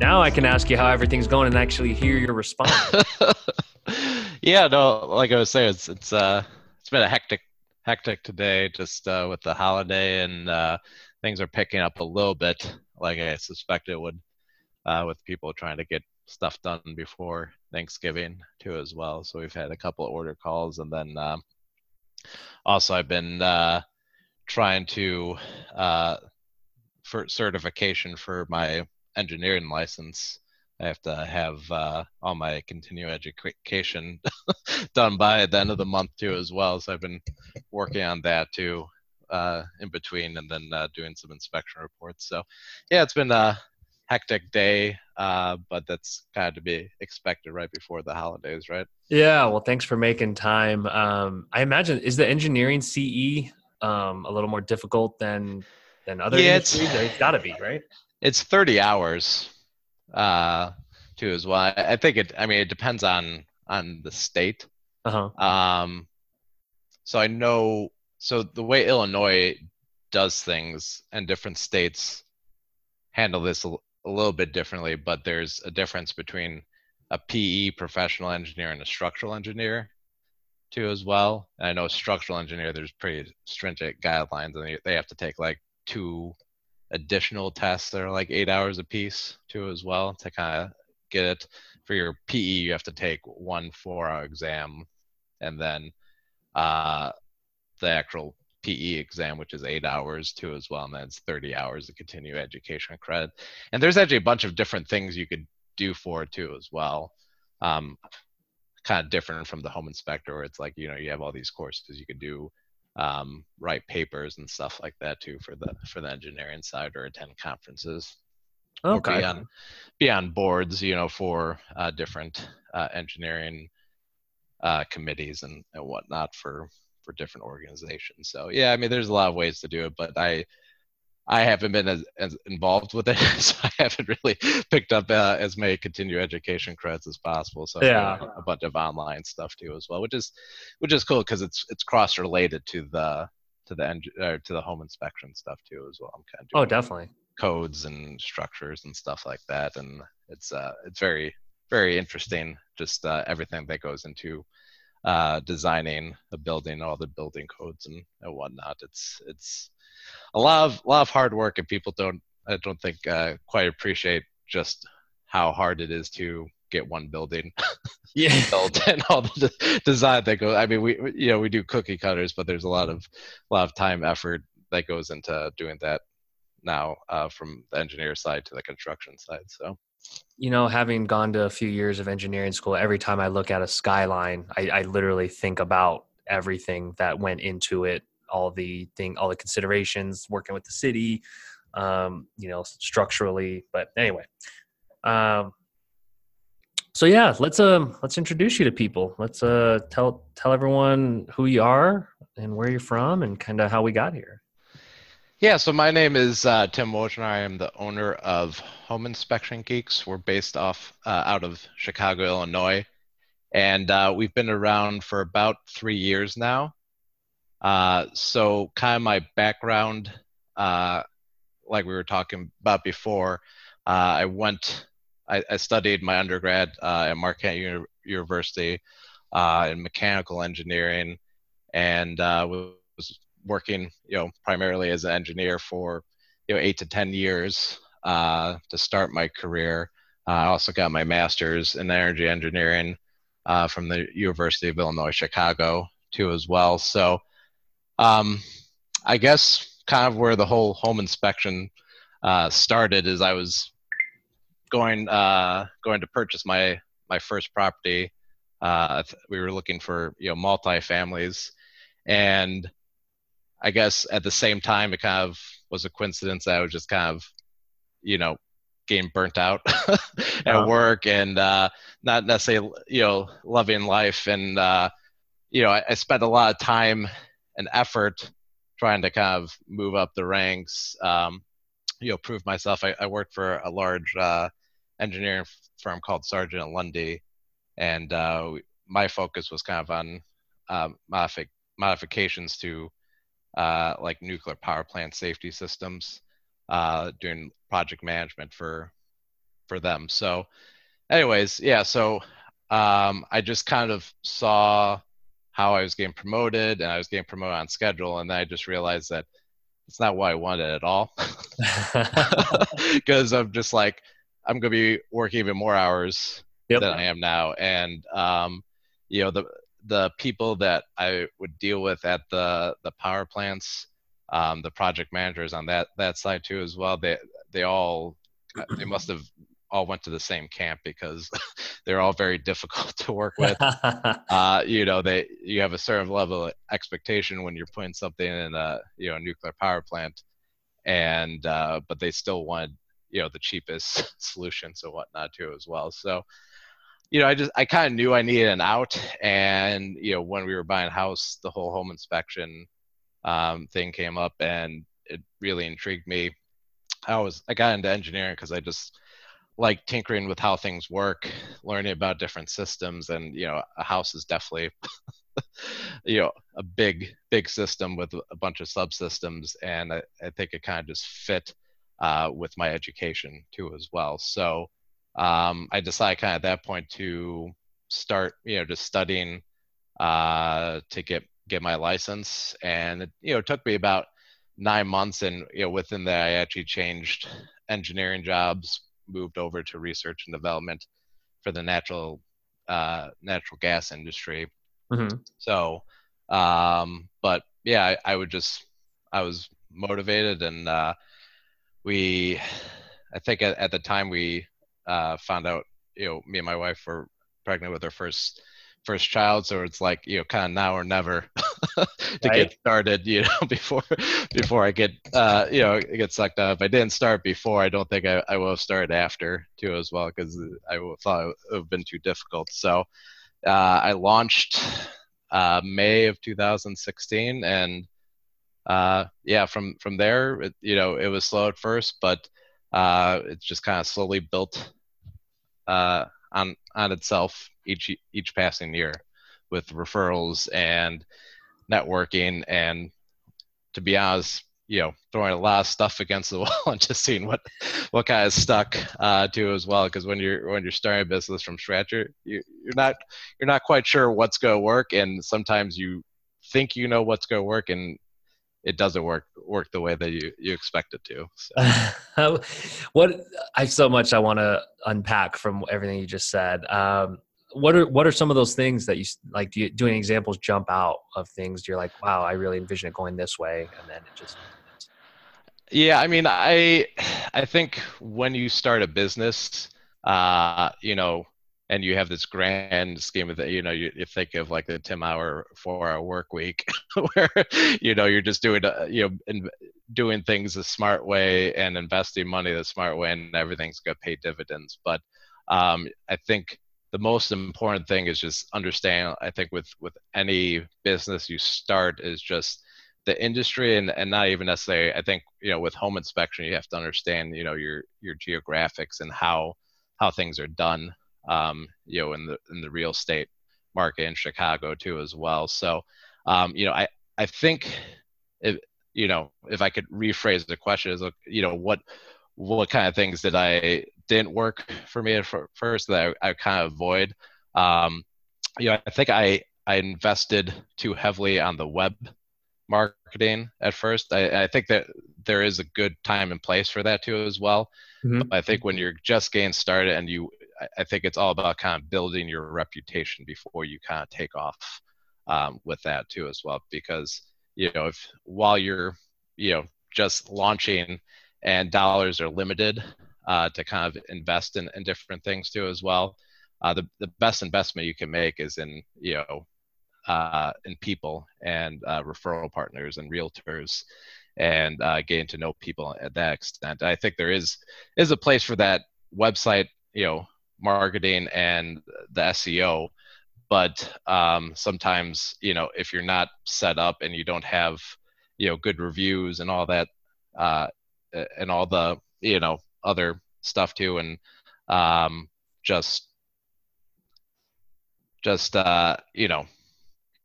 Now I can ask you how everything's going and actually hear your response. yeah, no, like I was saying, it's it's uh it's been a hectic hectic today just uh, with the holiday and uh, things are picking up a little bit like I suspect it would uh, with people trying to get stuff done before Thanksgiving too as well. So we've had a couple of order calls and then um, also I've been uh, trying to uh, for certification for my engineering license. I have to have uh, all my continuing education done by the end of the month too, as well. So I've been working on that too uh, in between, and then uh, doing some inspection reports. So yeah, it's been a hectic day, uh, but that's kind of to be expected right before the holidays, right? Yeah. Well, thanks for making time. Um, I imagine is the engineering CE um, a little more difficult than than other yeah, industries? It's, it's got to be, right? It's 30 hours uh, too as well. I, think it. I mean, it depends on on the state. Uh-huh. Um, so I know. So the way Illinois does things and different states handle this a, a little bit differently, but there's a difference between a PE professional engineer and a structural engineer too as well. And I know structural engineer there's pretty stringent guidelines and they, they have to take like two additional tests that are like eight hours a piece too as well to kind of get it. For your PE you have to take one four hour exam and then uh, the actual PE exam which is eight hours too as well and then it's 30 hours of continuing education credit and there's actually a bunch of different things you could do for it too as well. Um, kind of different from the home inspector where it's like you know you have all these courses you could do um, write papers and stuff like that too for the for the engineering side or attend conferences okay or be on, be on boards you know for uh, different uh, engineering uh, committees and, and whatnot for for different organizations. So yeah i mean there's a lot of ways to do it but i I haven't been as, as involved with it, so I haven't really picked up uh, as many continuing education credits as possible. So yeah, a bunch of online stuff too as well, which is which is cool because it's it's cross related to the to the en- or to the home inspection stuff too as well. I'm kind of oh definitely codes and structures and stuff like that, and it's uh it's very very interesting just uh, everything that goes into uh, designing a building, all the building codes and, and whatnot. It's it's a lot of lot of hard work, and people don't I don't think uh, quite appreciate just how hard it is to get one building yeah built and all the design that goes. I mean, we you know we do cookie cutters, but there's a lot of a lot of time effort that goes into doing that now uh, from the engineer side to the construction side. So you know, having gone to a few years of engineering school, every time I look at a skyline, I, I, literally think about everything that went into it all the thing, all the considerations, working with the city, um, you know, structurally. But anyway, um, so yeah, let's um let's introduce you to people. Let's uh tell tell everyone who you are and where you're from and kind of how we got here. Yeah, so my name is uh, Tim Wojnar. I am the owner of Home Inspection Geeks. We're based off uh, out of Chicago, Illinois, and uh, we've been around for about three years now. Uh, so, kind of my background, uh, like we were talking about before, uh, I went, I, I, studied my undergrad at Marquette Uni- University in mechanical engineering, and working, you know, primarily as an engineer for, you know, eight to ten years to start my career. I also got my master's in energy engineering from the University of Illinois Chicago too, as well. So um, I guess kind of where the whole home inspection uh, started is I was going uh, going to purchase my my first property. Uh, we were looking for you know multi families, and I guess at the same time it kind of was a coincidence that I was just kind of you know getting burnt out at work and uh, not necessarily you know loving life. And uh, you know I, I spent a lot of time and effort trying to kind of move up the ranks, um, you know, prove myself. I, I worked for a large uh, engineering firm called Sargent and Lundy, and uh, my focus was kind of on uh, modific- modifications to uh, like nuclear power plant safety systems, uh, doing project management for for them. So, anyways, yeah. So um, I just kind of saw how I was getting promoted, and I was getting promoted on schedule, and then I just realized that it's not what I wanted at all. Because I'm just like, I'm gonna be working even more hours yep. than I am now, and um, you know the the people that I would deal with at the the power plants, um, the project managers on that that side too as well. They they all they must have all went to the same camp because they're all very difficult to work with. uh, you know, they you have a certain level of expectation when you're putting something in a you know nuclear power plant, and uh, but they still want you know the cheapest solutions and whatnot too as well. So you know, I just I kind of knew I needed an out, and you know, when we were buying a house, the whole home inspection um, thing came up, and it really intrigued me. I was I got into engineering because I just like tinkering with how things work, learning about different systems, and you know, a house is definitely you know a big big system with a bunch of subsystems, and I, I think it kind of just fit uh, with my education too as well. So um, I decided kind of at that point to start, you know, just studying uh, to get get my license, and it, you know, it took me about nine months, and you know, within that, I actually changed engineering jobs, moved over to research and development for the natural uh, natural gas industry. Mm-hmm. So, um, but yeah, I, I, would just I was motivated, and uh, we, I think at, at the time we uh, found out you know me and my wife were pregnant with our first first child. So it's like you know kind of now or never to right. get started you know before before i get uh you know get sucked up. If i didn't start before i don't think i, I will have started after too as well because i thought it would have been too difficult. So uh, i launched uh, may of 2016 and uh, yeah from from there it, you know it was slow at first but uh, it just kind of slowly built uh, on on itself each each passing year with referrals and networking and to be honest you know throwing a lot of stuff against the wall and just seeing what what kind of stuck uh, to as well. Because when you're when you're starting a business from scratch you're you're not you're not quite sure what's going to work. And sometimes you think you know what's going to work and it doesn't work work the way that you you expect it to. So. what I so much I want to unpack from everything you just said. Um, what are what are some of those things that you like? Do you, doing examples jump out of things you're like, wow, I really envision it going this way, and then it just. Yeah, I mean, I I think when you start a business, uh, you know, and you have this grand scheme of that you know you, you think of like the 10 hour four hour work week where you know you're just doing uh, you know in, doing things the smart way and investing money the smart way and everything's going to pay dividends. But um, i think the most important thing is just understand i think with with any business you start is just the industry and, and not even necessarily i think you know with home inspection you have to understand you know your your geographics and how how things are done um, you know, in the in the real estate market in Chicago too as well. So, um, you know, I I think if you know if I could rephrase the question is, you know, what what kind of things did I didn't work for me at first that I, I kind of avoid. Um, you know, I think I I invested too heavily on the web marketing at first. I, I, think that there is a good time and place for that too as well. Mm-hmm. I think when you're just getting started and you I think it's all about kind of building your reputation before you kind of take off um, with that too as well. Because you know, if while you're you know just launching and dollars are limited uh, to kind of invest in, in different things too as well, uh, the the best investment you can make is in you know uh, in people and uh, referral partners and realtors and uh, getting to know people at that extent. I think there is is a place for that website, you know, marketing and the SEO. But um, sometimes, you know, if you're not set up and you don't have, you know, good reviews and all that, uh, and all the, you know, other stuff too, and um, just, just, uh, you know,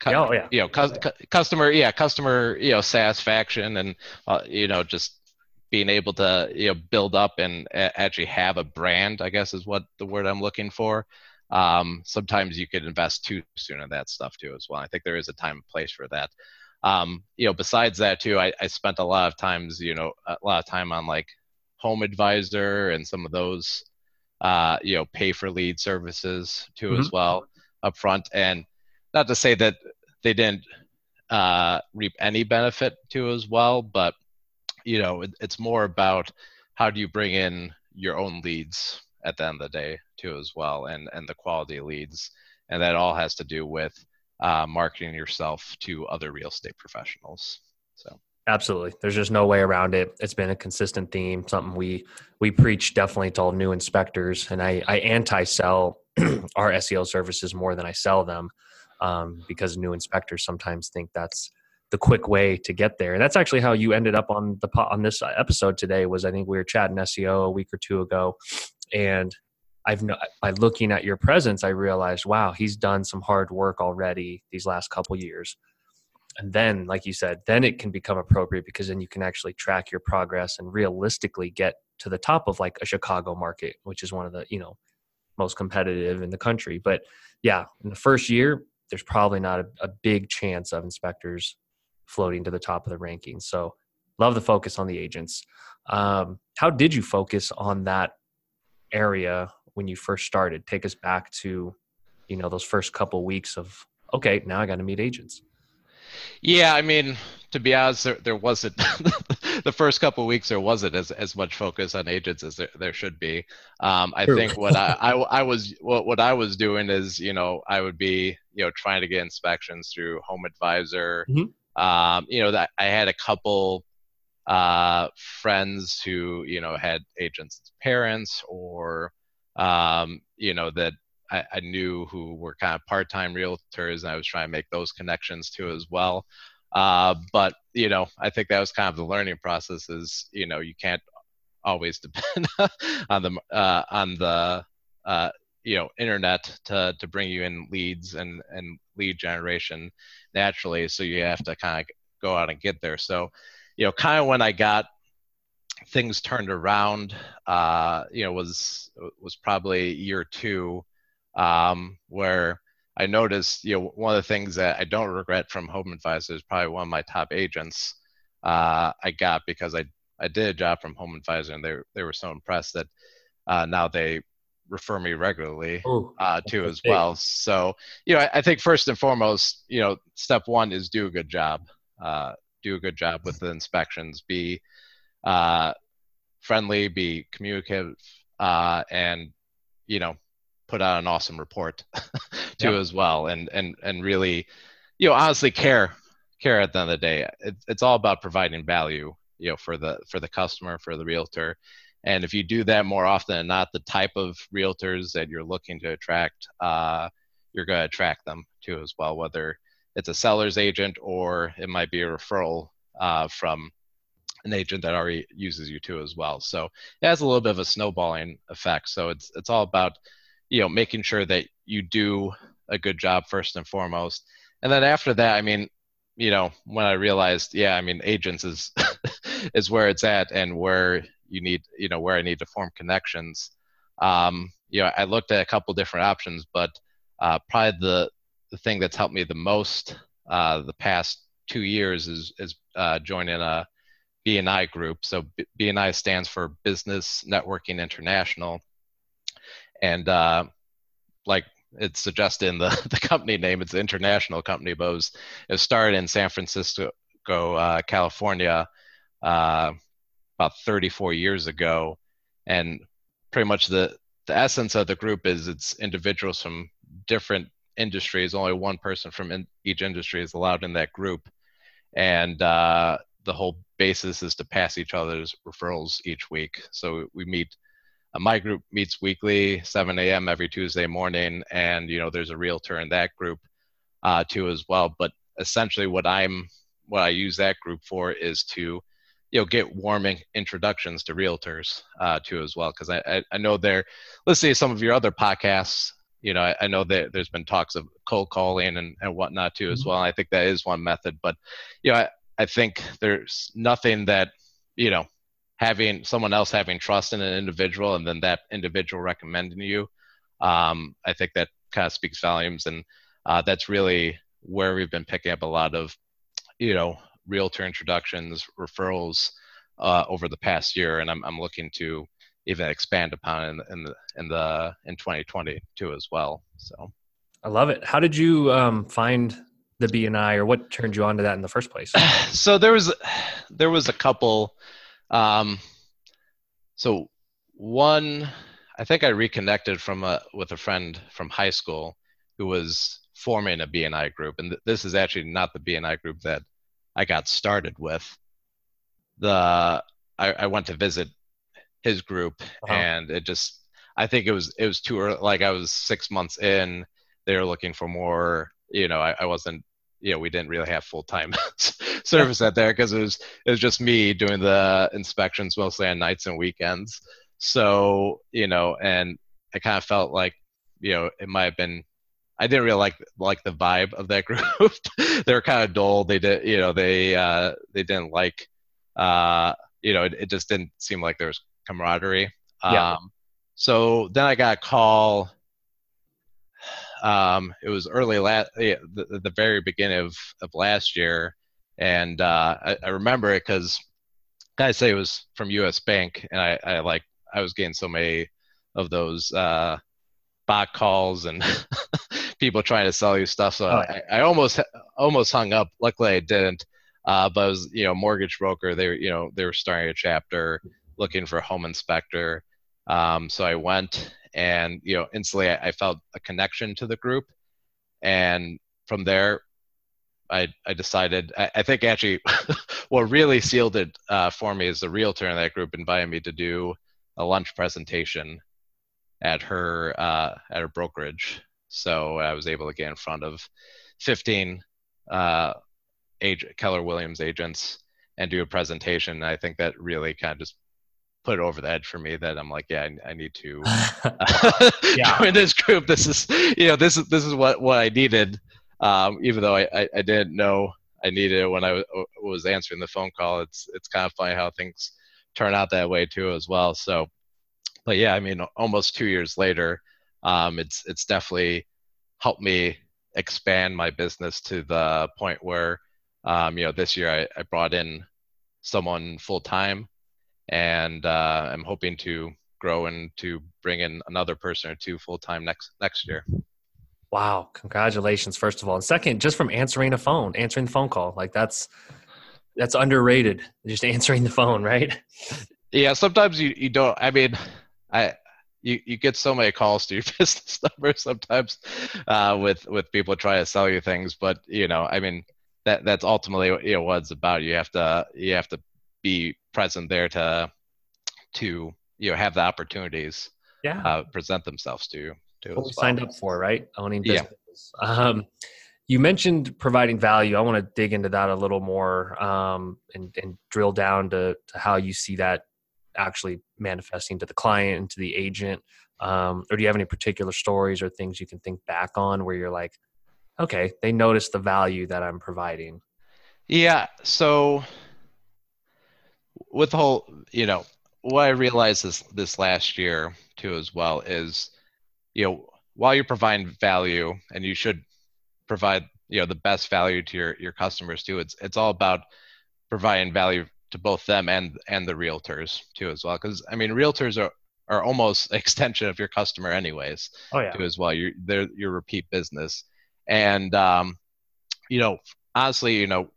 oh, yeah. you know, cu- cu- customer, yeah, customer, you know, satisfaction and, uh, you know, just being able to you know build up and actually have a brand i guess is what the word i'm looking for. Um, sometimes you could invest too soon in that stuff too as well. I think there is a time and place for that. Um, you know besides that too I, I spent a lot of times you know a lot of time on like home advisor and some of those uh, you know pay for lead services too mm-hmm. as well up front and not to say that they didn't uh, reap any benefit too as well but you know it, it's more about how do you bring in your own leads at the end of the day too as well and and the quality leads. And that all has to do with uh, marketing yourself to other real estate professionals. So. Absolutely. There's just no way around it. It's been a consistent theme something we we preach definitely to all new inspectors. And i i anti-sell our seo services more than i sell them um, because new inspectors sometimes think that's the quick way to get there. And that's actually how you ended up on the on this episode today. Was I think we were chatting SEO a week or two ago, and I've by looking at your presence, I realized, wow, he's done some hard work already these last couple years. And then, like you said, then it can become appropriate because then you can actually track your progress and realistically get to the top of like a Chicago market, which is one of the you know most competitive in the country. But yeah, in the first year, there's probably not a, a big chance of inspectors floating to the top of the rankings. So love the focus on the agents. Um, how did you focus on that area when you first started? Take us back to, you know, those first couple weeks of okay, now I got to meet agents. Yeah, I mean, to be honest, there, there wasn't the first couple weeks. There wasn't as, as much focus on agents as there, there should be. Um, I True. think what I, I, I was what, what I was doing is you know I would be you know trying to get inspections through Home Advisor, mm-hmm. Um, you know, that I had a couple uh, friends who, you know, had agents' as parents or, um, you know, that I, I, knew who were kind of part-time realtors and I was trying to make those connections too as well. Uh, but, you know, I think that was kind of the learning process is, you know, you can't always depend on the, uh, on the, uh, you know internet to to bring you in leads and and lead generation naturally so you have to kind of go out and get there. So you know kind of when i got things turned around uh you know was was probably year two um where i noticed you know one of the things that i don't regret from home advisor is probably one of my top agents uh i got because i i did a job from home advisor and they they were so impressed that uh now they refer me regularly Ooh, uh, too as big. well. So you know, I, I, think first and foremost, you know, step one is do a good job. Uh, do a good job with the inspections. Be uh, friendly. Be communicative, uh, and you know, put out an awesome report too yep. as well. And and and really, you know, honestly care care at the end of the day. It, it's all about providing value. You know, for the for the customer, for the realtor, and if you do that more often than not, the type of realtors that you're looking to attract, uh, you're going to attract them too as well, whether it's a seller's agent or it might be a referral uh, from an agent that already uses you too as well. So it has a little bit of a snowballing effect. So it's it's all about you know making sure that you do a good job first and foremost, and then after that, I mean, you know, when I realized, yeah, I mean, agents is is where it's at and where you need you know where I need to form connections. Um, you know, I looked at a couple different options, but uh, probably the the thing that's helped me the most uh, the past two years is is uh, joining a BNI group. So BNI stands for Business Networking International, and uh, like it's suggested in the, the company name, it's an international company, but it was, it was started in San Francisco, uh, California, uh, about 34 years ago, and pretty much the the essence of the group is it's individuals from different industries. Only one person from in each industry is allowed in that group, and uh, the whole basis is to pass each other's referrals each week. So we meet. Uh, my group meets weekly, 7 a.m. every Tuesday morning, and you know there's a realtor in that group uh, too as well. But essentially, what I'm what I use that group for is to you know get warming introductions to realtors uh, too as well because I, I, I know there let's say some of your other podcasts you know I, I, know that there's been talks of cold calling and, and whatnot too as mm-hmm. well I think that is one method but you know I, I think there's nothing that you know having someone else having trust in an individual and then that individual recommending you, um, I think that kind of speaks volumes. And uh, that's really where we've been picking up a lot of, you know, realtor introductions, referrals uh, over the past year. And I'm, I'm looking to even expand upon in, in the, in the, in 2022 as well. So. I love it. How did you um, find the BNI or what turned you on to that in the first place? so there was, there was a couple, um, so one, I think I reconnected from a, with a friend from high school who was forming a BNI group, and th- this is actually not the BNI group that I got started with. The I, I went to visit his group, uh-huh. and it just I think it was it was too early. Like I was six months in, they were looking for more. You know, I, I wasn't. You know, we didn't really have full time service out there because it was it was just me doing the inspections mostly on nights and weekends. So you know, and I kind of felt like you know it might have been. I didn't really like like the vibe of that group. they were kind of dull. They did, you know, they uh, they didn't like, uh, you know, it, it just didn't seem like there was camaraderie. Yeah. Um, so then I got a call. Um, it was early last, yeah, the, the very beginning of, of last year, and uh, I, I remember it because I say it was from U.S. Bank, and I, I like I was getting so many of those uh, bot calls and people trying to sell you stuff. So oh, I, I, almost almost hung up. Luckily, I didn't. Uh, but I was you know mortgage broker. They were you know they were starting a chapter, looking for a home inspector. Um, so I went and you know instantly I, I felt a connection to the group, and from there I, I decided, I, I think actually what really sealed it uh, for me is the realtor in that group invited me to do a lunch presentation at her, uh, at her brokerage. So I was able to get in front of 15 uh, agent, Keller Williams agents and do a presentation. And I think that really kind of just put it over the edge for me that I'm like, yeah, I, I need to uh, yeah. join this group. This is, you know, this is this is what what I needed um, even though I, I, I, didn't know I needed it when I w- was answering the phone call. It's it's kind of funny how things turn out that way too as well. So, but yeah, I mean, almost two years later, um, it's it's definitely helped me expand my business to the point where, um, you know, this year I, I brought in someone full time, and uh, I'm hoping to grow and to bring in another person or two full time next next year. Wow, congratulations first of all. And second, just from answering a phone, answering the phone call. Like that's that's underrated. Just answering the phone, right? Yeah, sometimes you, you don't I mean, I you, you get so many calls to your business number sometimes uh, with with people trying to sell you things, but you know, I mean that that's ultimately what, you know what it's about. You have to you have to be present there to to you know have the opportunities yeah uh, present themselves to you what we well. signed up for, right? Owning businesses. Yeah. Um, you mentioned providing value. I want to dig into that a little more um, and, and, drill down to, to, how you see that actually manifesting to the client and to the agent. Um, or do you have any particular stories or things you can think back on where you're like, okay, they notice the value that I'm providing? Yeah. So with the whole, you know, what I realized this this last year too as well is you know while you're providing value and you should provide you know the best value to your your customers too it's it's all about providing value to both them and and the realtors too as well because i mean realtors are are almost extension of your customer anyways oh, yeah. too as well you're they're your repeat business and um you know honestly you know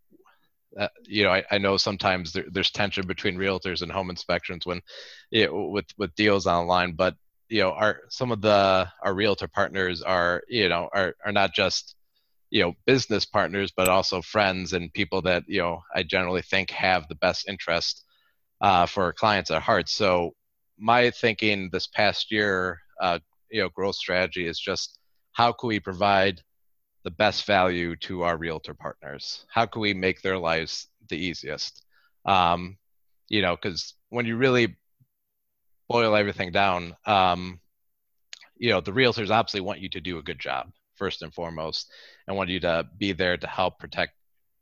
uh, you know, I, I know sometimes there, there's tension between realtors and home inspections when, you know, with with deals online. But you know our some of the our realtor partners are you know are are not just you know business partners but also friends and people that you know i generally think have the best interest uh, for clients at heart. So my thinking this past year uh, you know growth strategy is just how can we provide the best value to our realtor partners? How can we make their lives the easiest? Um, you know because when you really boil everything down, um, you know, the realtors obviously want you to do a good job first and foremost, and want you to be there to help protect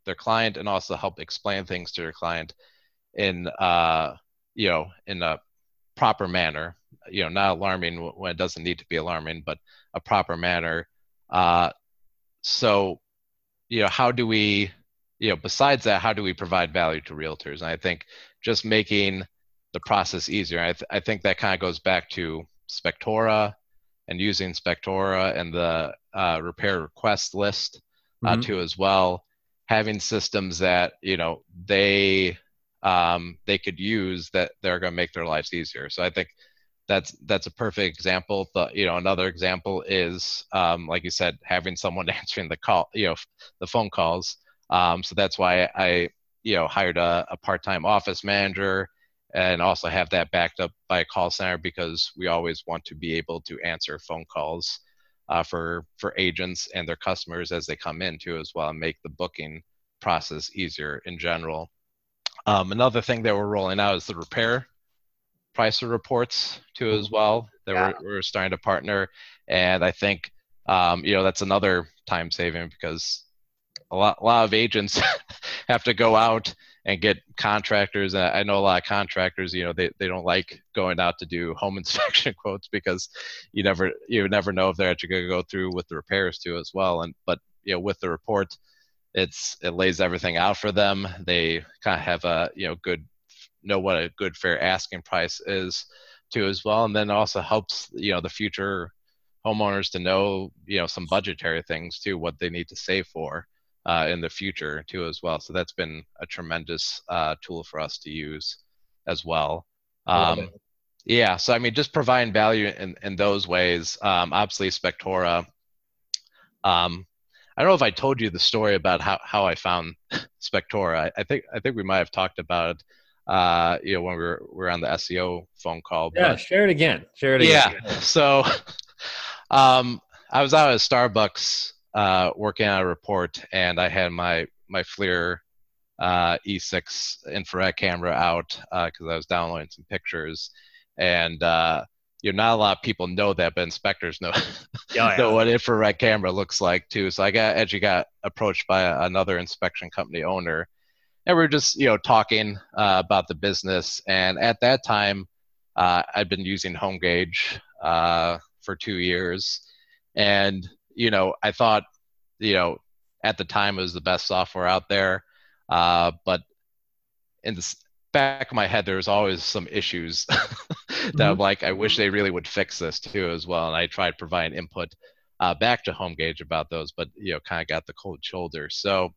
their client and also help explain things to your client in uh, you know, in a proper manner. You know, not alarming when it doesn't need to be alarming, but a proper manner. Uh, so, you know, how do we, you know, besides that, how do we provide value to realtors? And I think just making the process easier. I, th- I think that kind of goes back to Spectora and using Spectora and the uh, repair request list uh, mm-hmm. too as well. Having systems that you know they um, they could use that they're going to make their lives easier. So I think that's that's a perfect example. But you know, another example is um, like you said, having someone answering the call, you know, the phone calls. Um, so that's why I you know hired a, a part-time office manager and also have that backed up by a call center because we always want to be able to answer phone calls uh, for for agents and their customers as they come in too as well and make the booking process easier in general. Um, another thing that we're rolling out is the repair pricer reports too as well that yeah. we're, we're starting to partner and I think um, you know that's another time saving because a lot, a lot of agents have to go out and get contractors. I know a lot of contractors, you know, they, they don't like going out to do home inspection quotes because you never you never know if they're actually going to go through with the repairs too as well. And but you know, with the report, it's it lays everything out for them. They kind of have a you know good know what a good fair asking price is too as well, and then also helps you know the future homeowners to know you know some budgetary things too, what they need to save for uh, in the future too as well. So that's been a tremendous uh, tool for us to use as well. Um, yeah, so I mean, just providing value in, in those ways. Um, obviously, Spectora. Um, I don't know if I told you the story about how, how I found Spectora. I, I think I think we might have talked about it. Uh, you know, when we were, we were on the SEO phone call. Yeah, but, share it again. Share it again. Yeah. So, um, I was out at Starbucks uh, working on a report, and I had my my FLIR uh, E6 infrared camera out because uh, I was downloading some pictures, and uh, you know, not a lot of people know that, but inspectors know oh, yeah. know what infrared camera looks like too. So I got actually got approached by another inspection company owner, and we are just you know talking uh, about the business. And at that time, uh, I'd been using HomeGauge uh, for two years, and you know, I thought, you know, at the time it was the best software out there. Uh, but in the back of my head, there was always some issues that mm-hmm. I'm like, I wish they really would fix this too as well. And I tried providing input uh, back to HomeGauge about those, but you know, kind of got the cold shoulder. So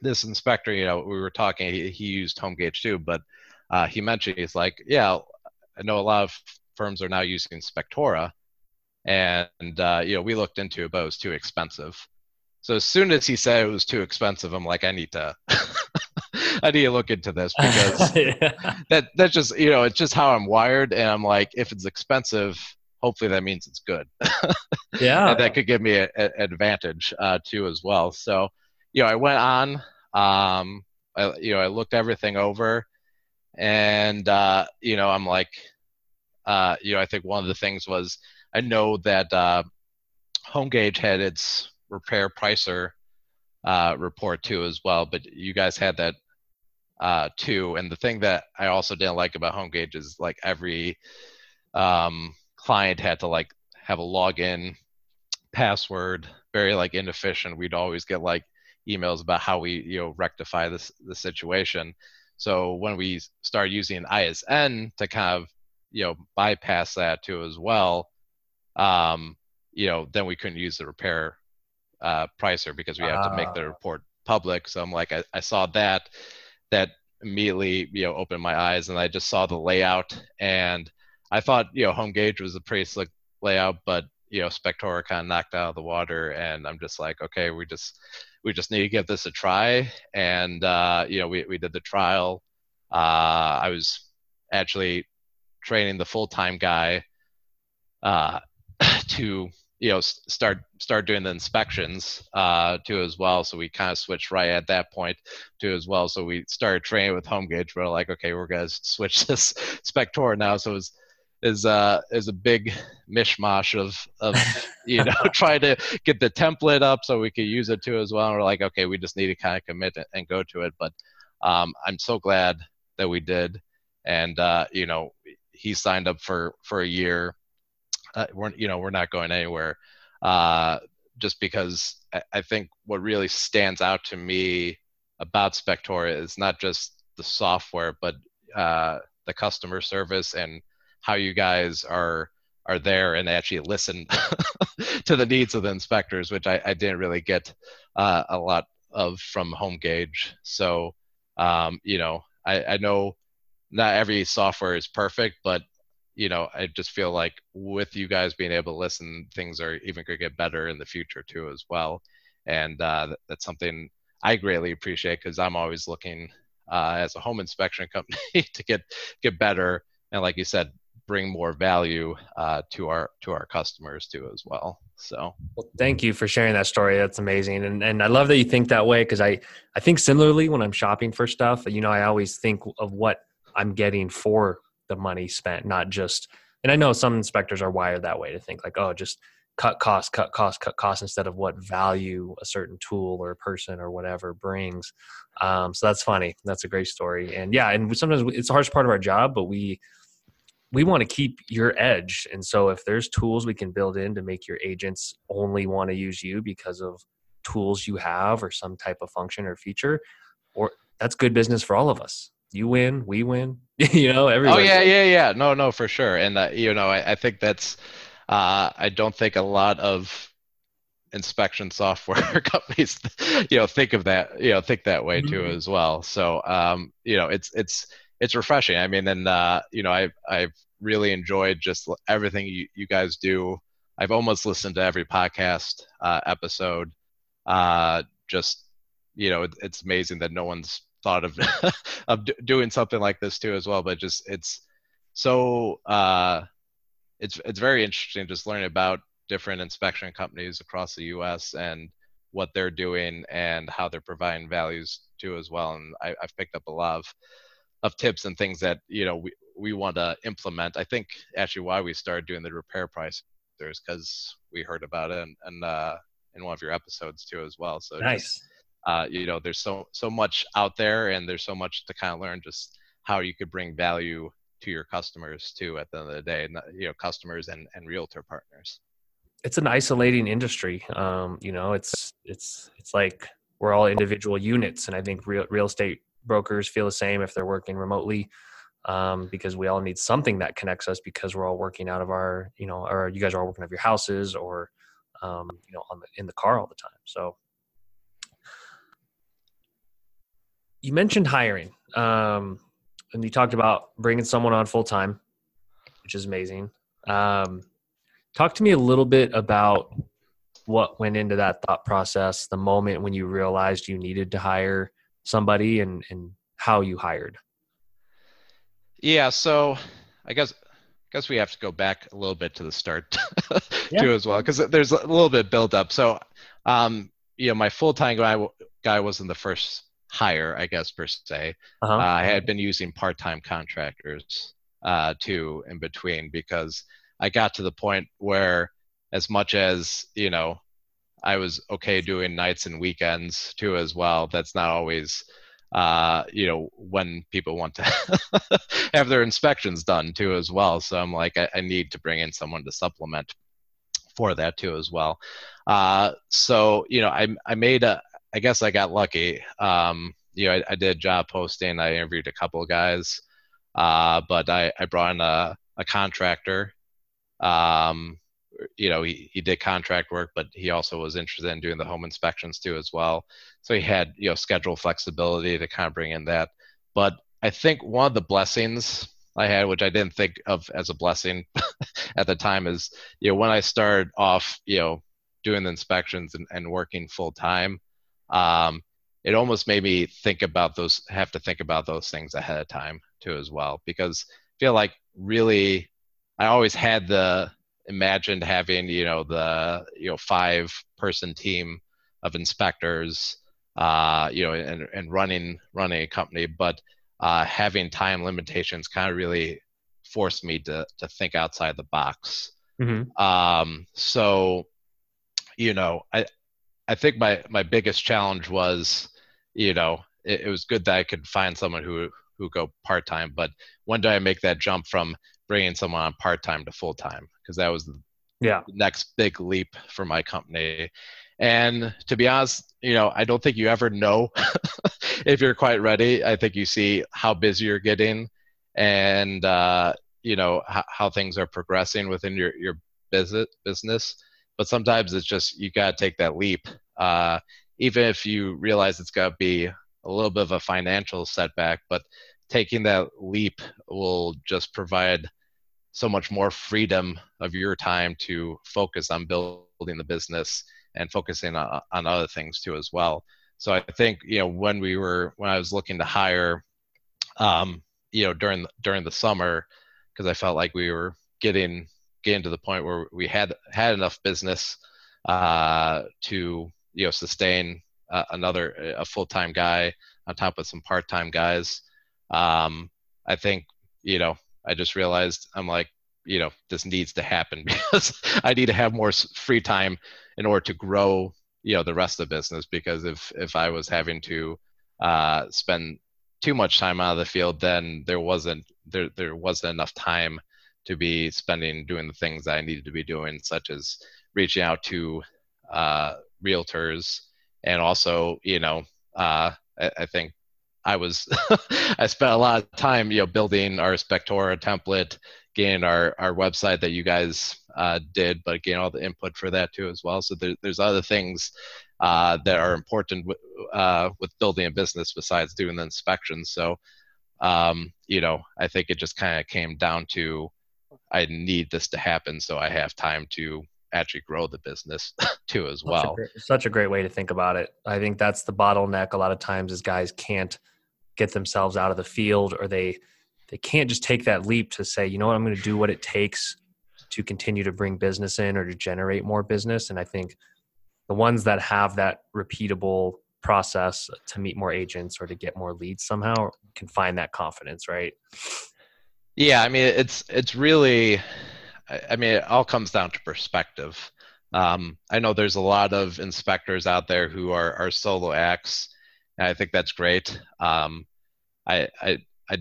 this inspector, you know, we were talking, he, he used HomeGauge too, but uh, he mentioned he's like, yeah, I know a lot of firms are now using Spectora, and uh, you know we looked into it but it was too expensive. So as soon as he said it was too expensive i'm like i need to i need to look into this because yeah. that that's just you know it's just how i'm wired. And i'm like if it's expensive hopefully that means it's good. Yeah. And that could give me an advantage uh, too as well. So you know i went on um I, you know i looked everything over and uh, you know i'm like uh, you know i think one of the things was I know that uh, HomeGauge had its repair pricer uh, report too as well, but you guys had that uh, too. And the thing that I also didn't like about HomeGauge is like every um, client had to like have a login password, very like inefficient. We'd always get like emails about how we you know rectify this the situation. So when we start using ISN to kind of you know bypass that too as well, um, you know, then we couldn't use the repair uh, pricer because we have to make the ah. report public. So I'm like, I, I saw that, that immediately, you know, opened my eyes and I just saw the layout and I thought, you know, HomeGauge was a pretty slick layout, but you know, Spectora kind of knocked out of the water and I'm just like, okay, we just, we just need to give this a try. And, uh, you know, we, we did the trial. Uh, I was actually training the full-time guy uh, to you know start start doing the inspections uh, too as well. So we kind of switched right at that point too as well. So we started training with HomeGauge. We're like, okay, we're gonna switch this Spectora now. So it's is uh is a big mishmash of of you know trying to get the template up so we could use it too as well. And we're like, okay, we just need to kind of commit and go to it. But um, I'm so glad that we did. and uh, you know he signed up for for a year. Uh, we're you know we're not going anywhere, uh, just because I, I think what really stands out to me about Spectora is not just the software, but uh, the customer service and how you guys are are there and actually listen to the needs of the inspectors, which I, I didn't really get uh, a lot of from HomeGauge. So, um, you know, I, I know not every software is perfect, but you know, I just feel like with you guys being able to listen, things are even going to get better in the future too, as well. And uh, that's something I greatly appreciate because I'm always looking uh, as a home inspection company to get get better. And like you said, bring more value uh, to our to our customers too as well. So, well, thank you for sharing that story. That's amazing, and and I love that you think that way because I I think similarly when I'm shopping for stuff. You know, I always think of what I'm getting for the money spent, not just. And I know some inspectors are wired that way to think like, oh, just cut costs, cut costs, cut costs instead of what value a certain tool or person or whatever brings. Um, so that's funny. That's a great story. And yeah, and sometimes it's a harsh part of our job, but we we want to keep your edge. And so if there's tools we can build in to make your agents only want to use you because of tools you have or some type of function or feature, or that's good business for all of us. You win, we win. you know, everybody. Oh yeah, yeah, yeah. No, no, for sure. And uh, you know, I, I think that's. Uh, I don't think a lot of inspection software companies, you know, think of that, you know, think that way too mm-hmm. as well. So, um, you know, it's it's it's refreshing. I mean, and uh, you know, I've I've really enjoyed just everything you, you guys do. I've almost listened to every podcast uh, episode. Uh, just you know, it, it's amazing that no one's thought of of d- doing something like this too as well. But just it's so uh, it's it's very interesting just learning about different inspection companies across the U.S. and what they're doing and how they're providing values too as well. And I, have picked up a lot of of tips and things that you know we, we want to implement. I think actually why we started doing the repair price is because we heard about it and, and uh, in one of your episodes too as well. So nice. Just, uh, you know, there's so so much out there, and there's so much to kind of learn just how you could bring value to your customers too at the end of the day, you know, customers and and realtor partners. It's an isolating industry. Um, you know, it's it's it's like we're all individual units, and I think real real estate brokers feel the same if they're working remotely um, because we all need something that connects us because we're all working out of our you know or you guys are all working out of your houses or um, you know on the, in the car all the time so you mentioned hiring um, and you talked about bringing someone on full time which is amazing. Um, talk to me a little bit about what went into that thought process the moment when you realized you needed to hire somebody and and how you hired. Yeah so i guess I guess we have to go back a little bit to the start yeah. too as well because there's a little bit build up. So um you know my full-time guy guy wasn't the first hire i guess per se uh-huh. uh, i had been using part-time contractors uh too in between because i got to the point where as much as you know I was okay doing nights and weekends too as well. That's not always uh, you know, when people want to have their inspections done too as well. So I'm like, I, I, need to bring in someone to supplement for that too as well. Uh, so you know, I I made a, I guess I got lucky. Um, you know, I, I did job posting. I interviewed a couple of guys, uh, but I I brought in a a contractor. Um, you know, he, he did contract work, but he also was interested in doing the home inspections too as well. So he had, you know, schedule flexibility to kind of bring in that. But I think one of the blessings I had, which I didn't think of as a blessing at the time, is, you know, when I started off, you know, doing the inspections and, and working full time, um, it almost made me think about those, have to think about those things ahead of time too as well, because I feel like really I always had the imagined having you know the you know five person team of inspectors uh, you know and, and running running a company but uh, having time limitations kind of really forced me to to think outside the box mm-hmm. um, so you know i i think my my biggest challenge was you know it, it was good that i could find someone who who go part time, but when do I make that jump from bringing someone on part time to full time? Because that was the yeah next big leap for my company. And to be honest, you know, I don't think you ever know if you're quite ready. I think you see how busy you're getting and uh, you know how, how things are progressing within your your business business. But sometimes it's just you got to take that leap, uh, even if you realize it's going to be a little bit of a financial setback. But taking that leap will just provide so much more freedom of your time to focus on building the business and focusing on, on other things too as well so i think you know when we were when i was looking to hire um, you know during during the summer because i felt like we were getting getting to the point where we had had enough business uh, to you know sustain uh, another a full-time guy on top of some part-time guys. Um, i think you know i just realized i'm like you know this needs to happen because i need to have more free time in order to grow you know the rest of the business. Because if if i was having to uh, spend too much time out of the field then there wasn't there there wasn't enough time to be spending doing the things that i needed to be doing such as reaching out to uh, realtors and also you know uh, I, I think I was I spent a lot of time you know building our Spectora template, getting our our website that you guys uh, did, but getting all the input for that too as well. So there, there's other things uh, that are important with, uh, with building a business besides doing the inspections. So um, you know I think it just kind of came down to I need this to happen so I have time to actually grow the business too as well. Such a, great, such a great way to think about it. I think that's the bottleneck a lot of times is guys can't get themselves out of the field or they they can't just take that leap to say you know what i'm going to do what it takes to continue to bring business in or to generate more business and i think the ones that have that repeatable process to meet more agents or to get more leads somehow can find that confidence right yeah i mean it's it's really i mean it all comes down to perspective um, i know there's a lot of inspectors out there who are, are solo acts and I think that's great. Um, I, I I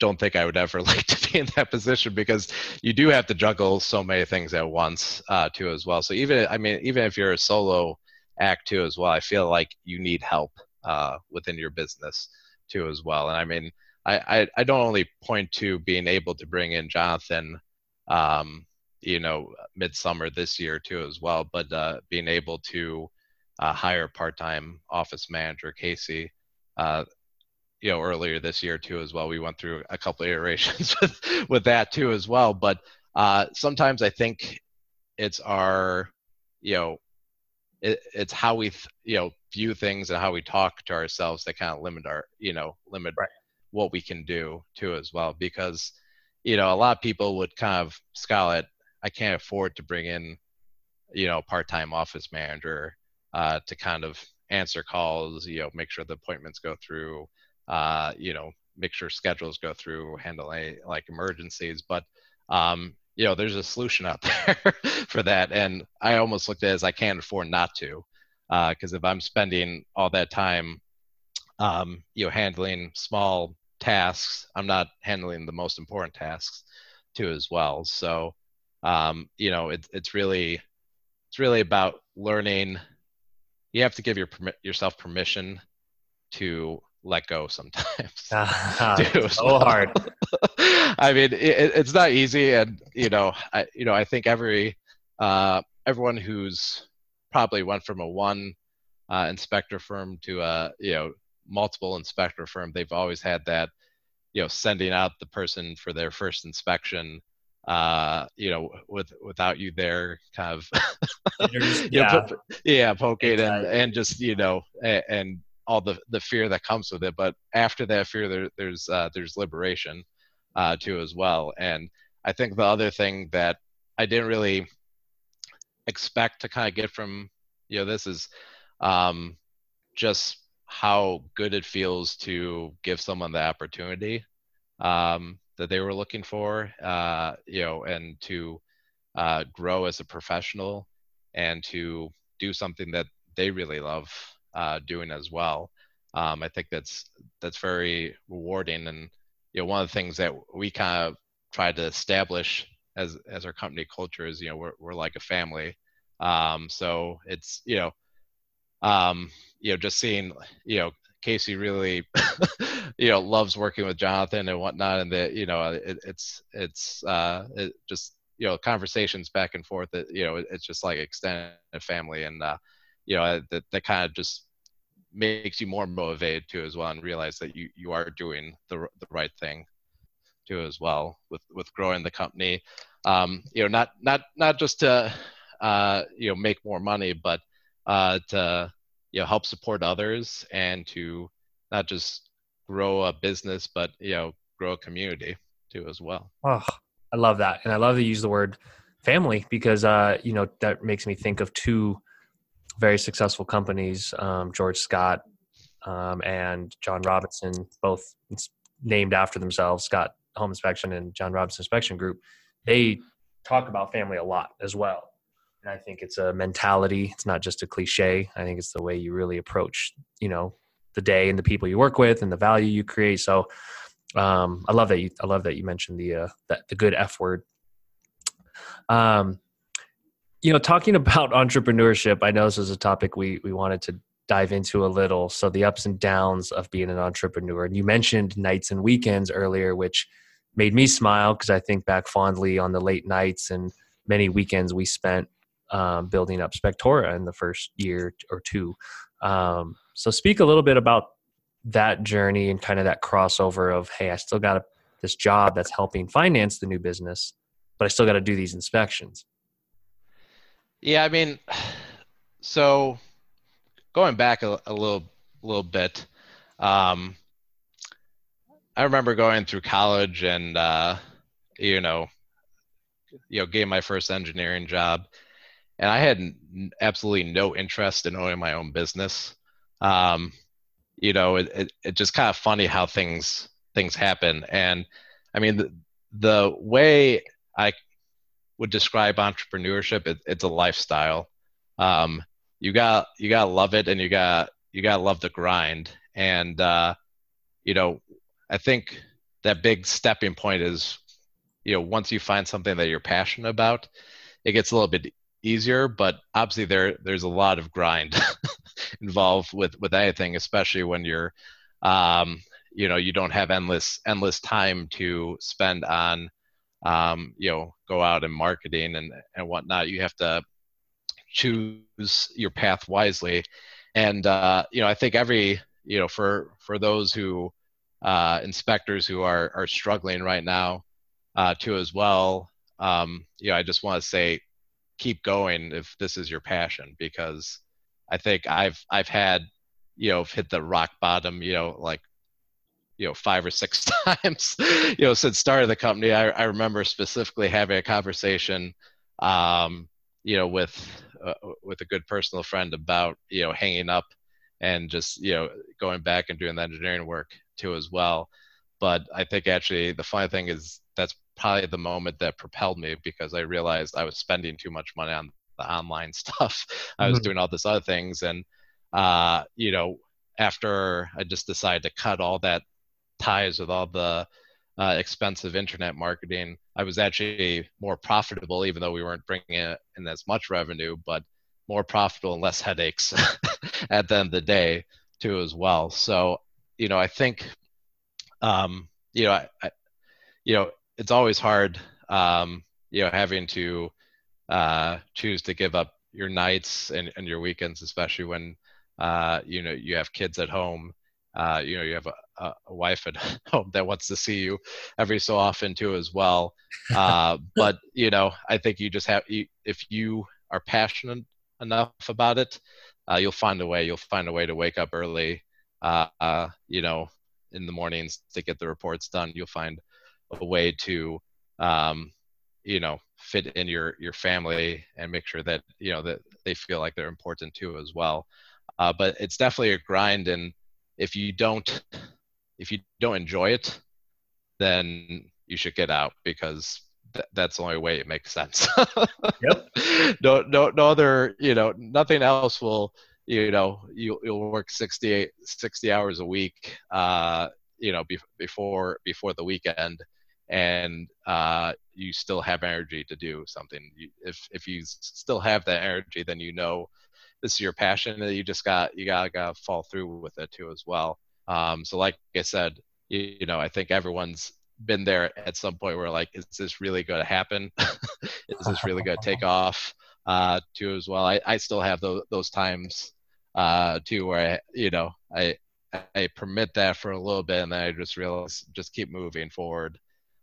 don't think I would ever like to be in that position because you do have to juggle so many things at once uh, too as well. So even I mean even if you're a solo act too as well, I feel like you need help uh, within your business too as well. And I mean I, I, don't only point to being able to bring in Jonathan, um, you know, midsummer this year too as well, but uh, being able to uh, hire part-time office manager Casey. Uh, you know, earlier this year too as well. We went through a couple iterations with with that too as well. But uh, sometimes I think it's our, you know, it, it's how we th- you know view things and how we talk to ourselves that kind of limit our you know limit right. What we can do too as well because you know a lot of people would kind of scowl at I can't afford to bring in you know part-time office manager uh, to kind of answer calls, you know, make sure the appointments go through, uh, you know, make sure schedules go through, handle any like emergencies. But um, you know, there's a solution out there for that, and I almost looked at it as I can't afford not to, because uh, if I'm spending all that time, um, you know, handling small tasks, I'm not handling the most important tasks too as well. So, um, you know, it, it's really it's really about learning you have to give your yourself permission to let go sometimes. Uh, so well. hard. I mean, it, it's not easy, and you know, I you know, I think every uh, everyone who's probably went from a one uh, inspector firm to a you know multiple inspector firm, they've always had that you know sending out the person for their first inspection uh, you know, with without you there, kind of, yeah, know, yeah, poking exactly. and and just you know, and, and, all the the fear that comes with it. But after that fear, there, there's uh, there's liberation uh, too as well. And I think the other thing that I didn't really expect to kind of get from you know this is um, just how good it feels to give someone the opportunity um, that they were looking for, uh, you know, and to uh, grow as a professional and to do something that they really love uh, doing as well. Um, I think that's that's very rewarding, and you know one of the things that we kind of tried to establish as as our company culture is you know we're we're like a family. Um, so it's you know um, you know just seeing you know Casey really, you know, loves working with Jonathan and whatnot, and that you know, it, it's it's uh, it just you know conversations back and forth that you know it's just like extended family, and uh, you know that that kind of just makes you more motivated too as well, and realize that you you are doing the the right thing too as well with with growing the company. Um, you know, not not not just to uh, you know make more money, but uh, to you know help support others and to not just grow a business but you know grow a community too as well. Oh i love that. And i love to use the word family because uh you know that makes me think of two very successful companies um, george scott um, and john robinson both named after themselves scott home inspection and john robinson inspection group. They talk about family a lot as well and I think it's a mentality. It's not just a cliche. I think it's the way you really approach, you know, the day and the people you work with and the value you create. So um, I love that you I love that you mentioned the uh, that the good F word. Um, you know, talking about entrepreneurship, I know this is a topic we we wanted to dive into a little. So the ups and downs of being an entrepreneur. And you mentioned nights and weekends earlier, which made me smile because I think back fondly on the late nights and many weekends we spent um, building up Spectora in the first year or two. Um, so speak a little bit about that journey and kind of that crossover of, hey, I still got a, this job that's helping finance the new business, but I still got to do these inspections. Yeah, I mean, so going back a, a little, little bit, um, I remember going through college and, uh, you know, you know, getting my first engineering job and I had absolutely no interest in owning my own business. Um, you know, it, it, it just kind of funny how things things happen. And I mean, the, the way I would describe entrepreneurship, it, it's a lifestyle. Um, you got you got to love it, and you got you got to love the grind. And uh, you know, I think that big stepping point is, you know, once you find something that you're passionate about, it gets a little bit easier, but obviously there there's a lot of grind involved with with anything, especially when you're um, you know you don't have endless endless time to spend on um, you know go out and marketing and and whatnot. You have to choose your path wisely, and uh, you know I think every you know for for those who uh, inspectors who are are struggling right now uh, too as well. Um, you know I just want to say keep going if this is your passion because I think I've I've had you know hit the rock bottom you know like you know five or six times you know since start of the company. I, I remember specifically having a conversation um, you know with uh, with a good personal friend about you know hanging up and just you know going back and doing the engineering work too as well. But I think actually the funny thing is that's probably the moment that propelled me because I realized I was spending too much money on the online stuff. I was mm-hmm. doing all this other things, and uh, you know, after I just decided to cut all that ties with all the uh, expensive internet marketing, I was actually more profitable, even though we weren't bringing in as much revenue, but more profitable and less headaches at the end of the day too as well. So, you know, I think, um, you know, I, I you know, it's always hard, um, you know, having to uh, choose to give up your nights and, and your weekends, especially when uh, you know you have kids at home. Uh, you know, you have a, a, wife at home that wants to see you every so often too, as well. Uh, but you know, I think you just have if you are passionate enough about it, uh, you'll find a way. You'll find a way to wake up early. Uh, uh, you know, in the mornings to get the reports done. You'll find a way to um, you know fit in your your family and make sure that you know that they feel like they're important too as well. Uh, but it's definitely a grind and if you don't if you don't enjoy it then you should get out because th- that's the only way it makes sense. Yep. No no no other you know nothing else will you know you, you'll work 68 60 hours a week uh you know be, before before the weekend and uh, you still have energy to do something. You, if if you still have that energy then you know this is your passion and you just got you got to fall through with it too as well. Um, so like i said you, you know i think everyone's been there at some point where like is this really going to happen? Is this really going to take off? Uh, too as well. I, I still have those those times uh, too where I, you know I I permit that for a little bit and then I just realize just keep moving forward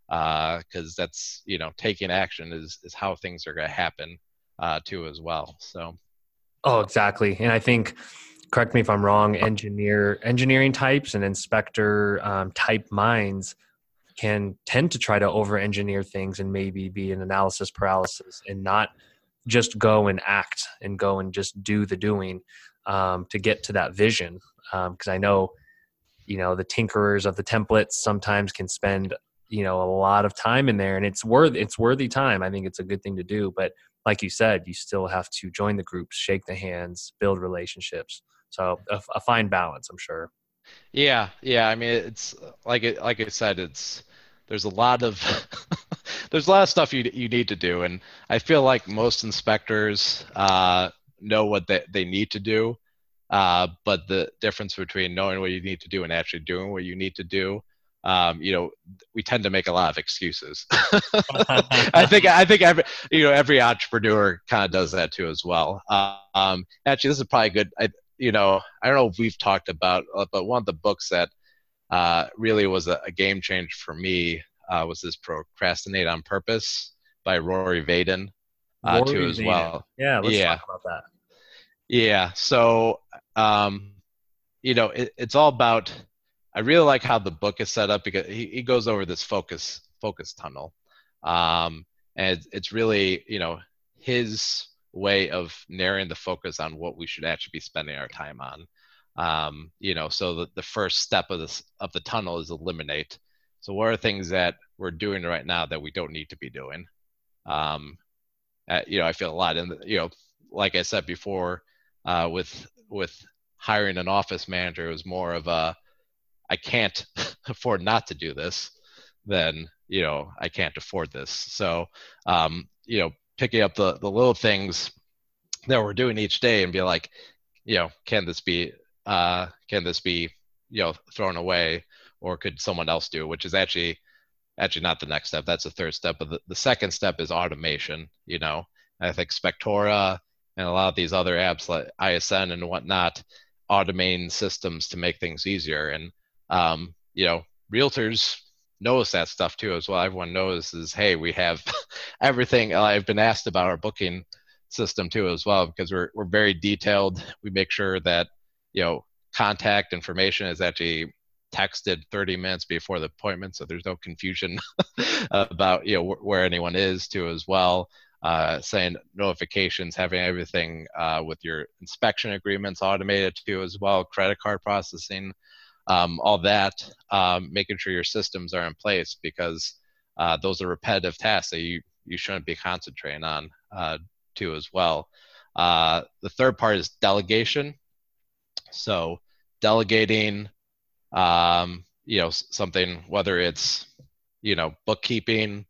because uh, that's you know taking action is is how things are going to happen uh, too as well. So. Oh, exactly, and I think correct me if I'm wrong. Engineer engineering types and inspector um, type minds can tend to try to over engineer things and maybe be an analysis paralysis and not just go and act and go and just do the doing um, to get to that vision because um, I know you know the tinkerers of the templates sometimes can spend you know a lot of time in there and it's worth it's worthy time. I think it's a good thing to do but like you said you still have to join the groups shake the hands build relationships. So a, a fine balance i'm sure. Yeah yeah i mean it's like it like i said it's there's a lot of there's a lot of stuff you you need to do and i feel like most inspectors uh, know what they, they need to do uh, but the difference between knowing what you need to do and actually doing what you need to do, um, you know, we tend to make a lot of excuses. I think I think every you know every entrepreneur kind of does that too as well. Um, actually, this is probably good. I, you know, I don't know if we've talked about, uh, but one of the books that uh, really was a, a, game changer for me uh, was this Procrastinate on Purpose by Rory Vaden uh, Rory too as Vaden. well. Yeah, let's yeah. talk about that. Yeah. So, um, you know, it, it's all about. I really like how the book is set up because he, he goes over this focus focus tunnel, um, and it's, really you know his way of narrowing the focus on what we should actually be spending our time on. Um, you know, so the, the first step of this of the tunnel is eliminate. So what are things that we're doing right now that we don't need to be doing? Um, uh, you know, I feel a lot in the, you know, like I said before, uh, with with hiring an office manager it was more of a I can't afford not to do this then you know I can't afford this. So um, you know picking up the the little things that we're doing each day and be like, you know, can this be uh, can this be you know thrown away or could someone else do? Which is actually actually not the next step. That's the third step. But the, the second step is automation. You know, I think Spectora and a lot of these other apps like ISN and whatnot automating systems to make things easier. And um, you know, realtors notice that stuff too as well. Everyone knows is hey, we have everything. I've been asked about our booking system too as well because we're we're very detailed. We make sure that you know contact information is actually texted 30 minutes before the appointment so there's no confusion about you know wh- where anyone is too as well uh, saying notifications, having everything uh, with your inspection agreements automated too as well, credit card processing, um, all that, um, making sure your systems are in place because uh, those are repetitive tasks that you, you shouldn't be concentrating on uh, too as well. Uh, the third part is delegation. So delegating, um, you know, something, whether it's, you know, bookkeeping,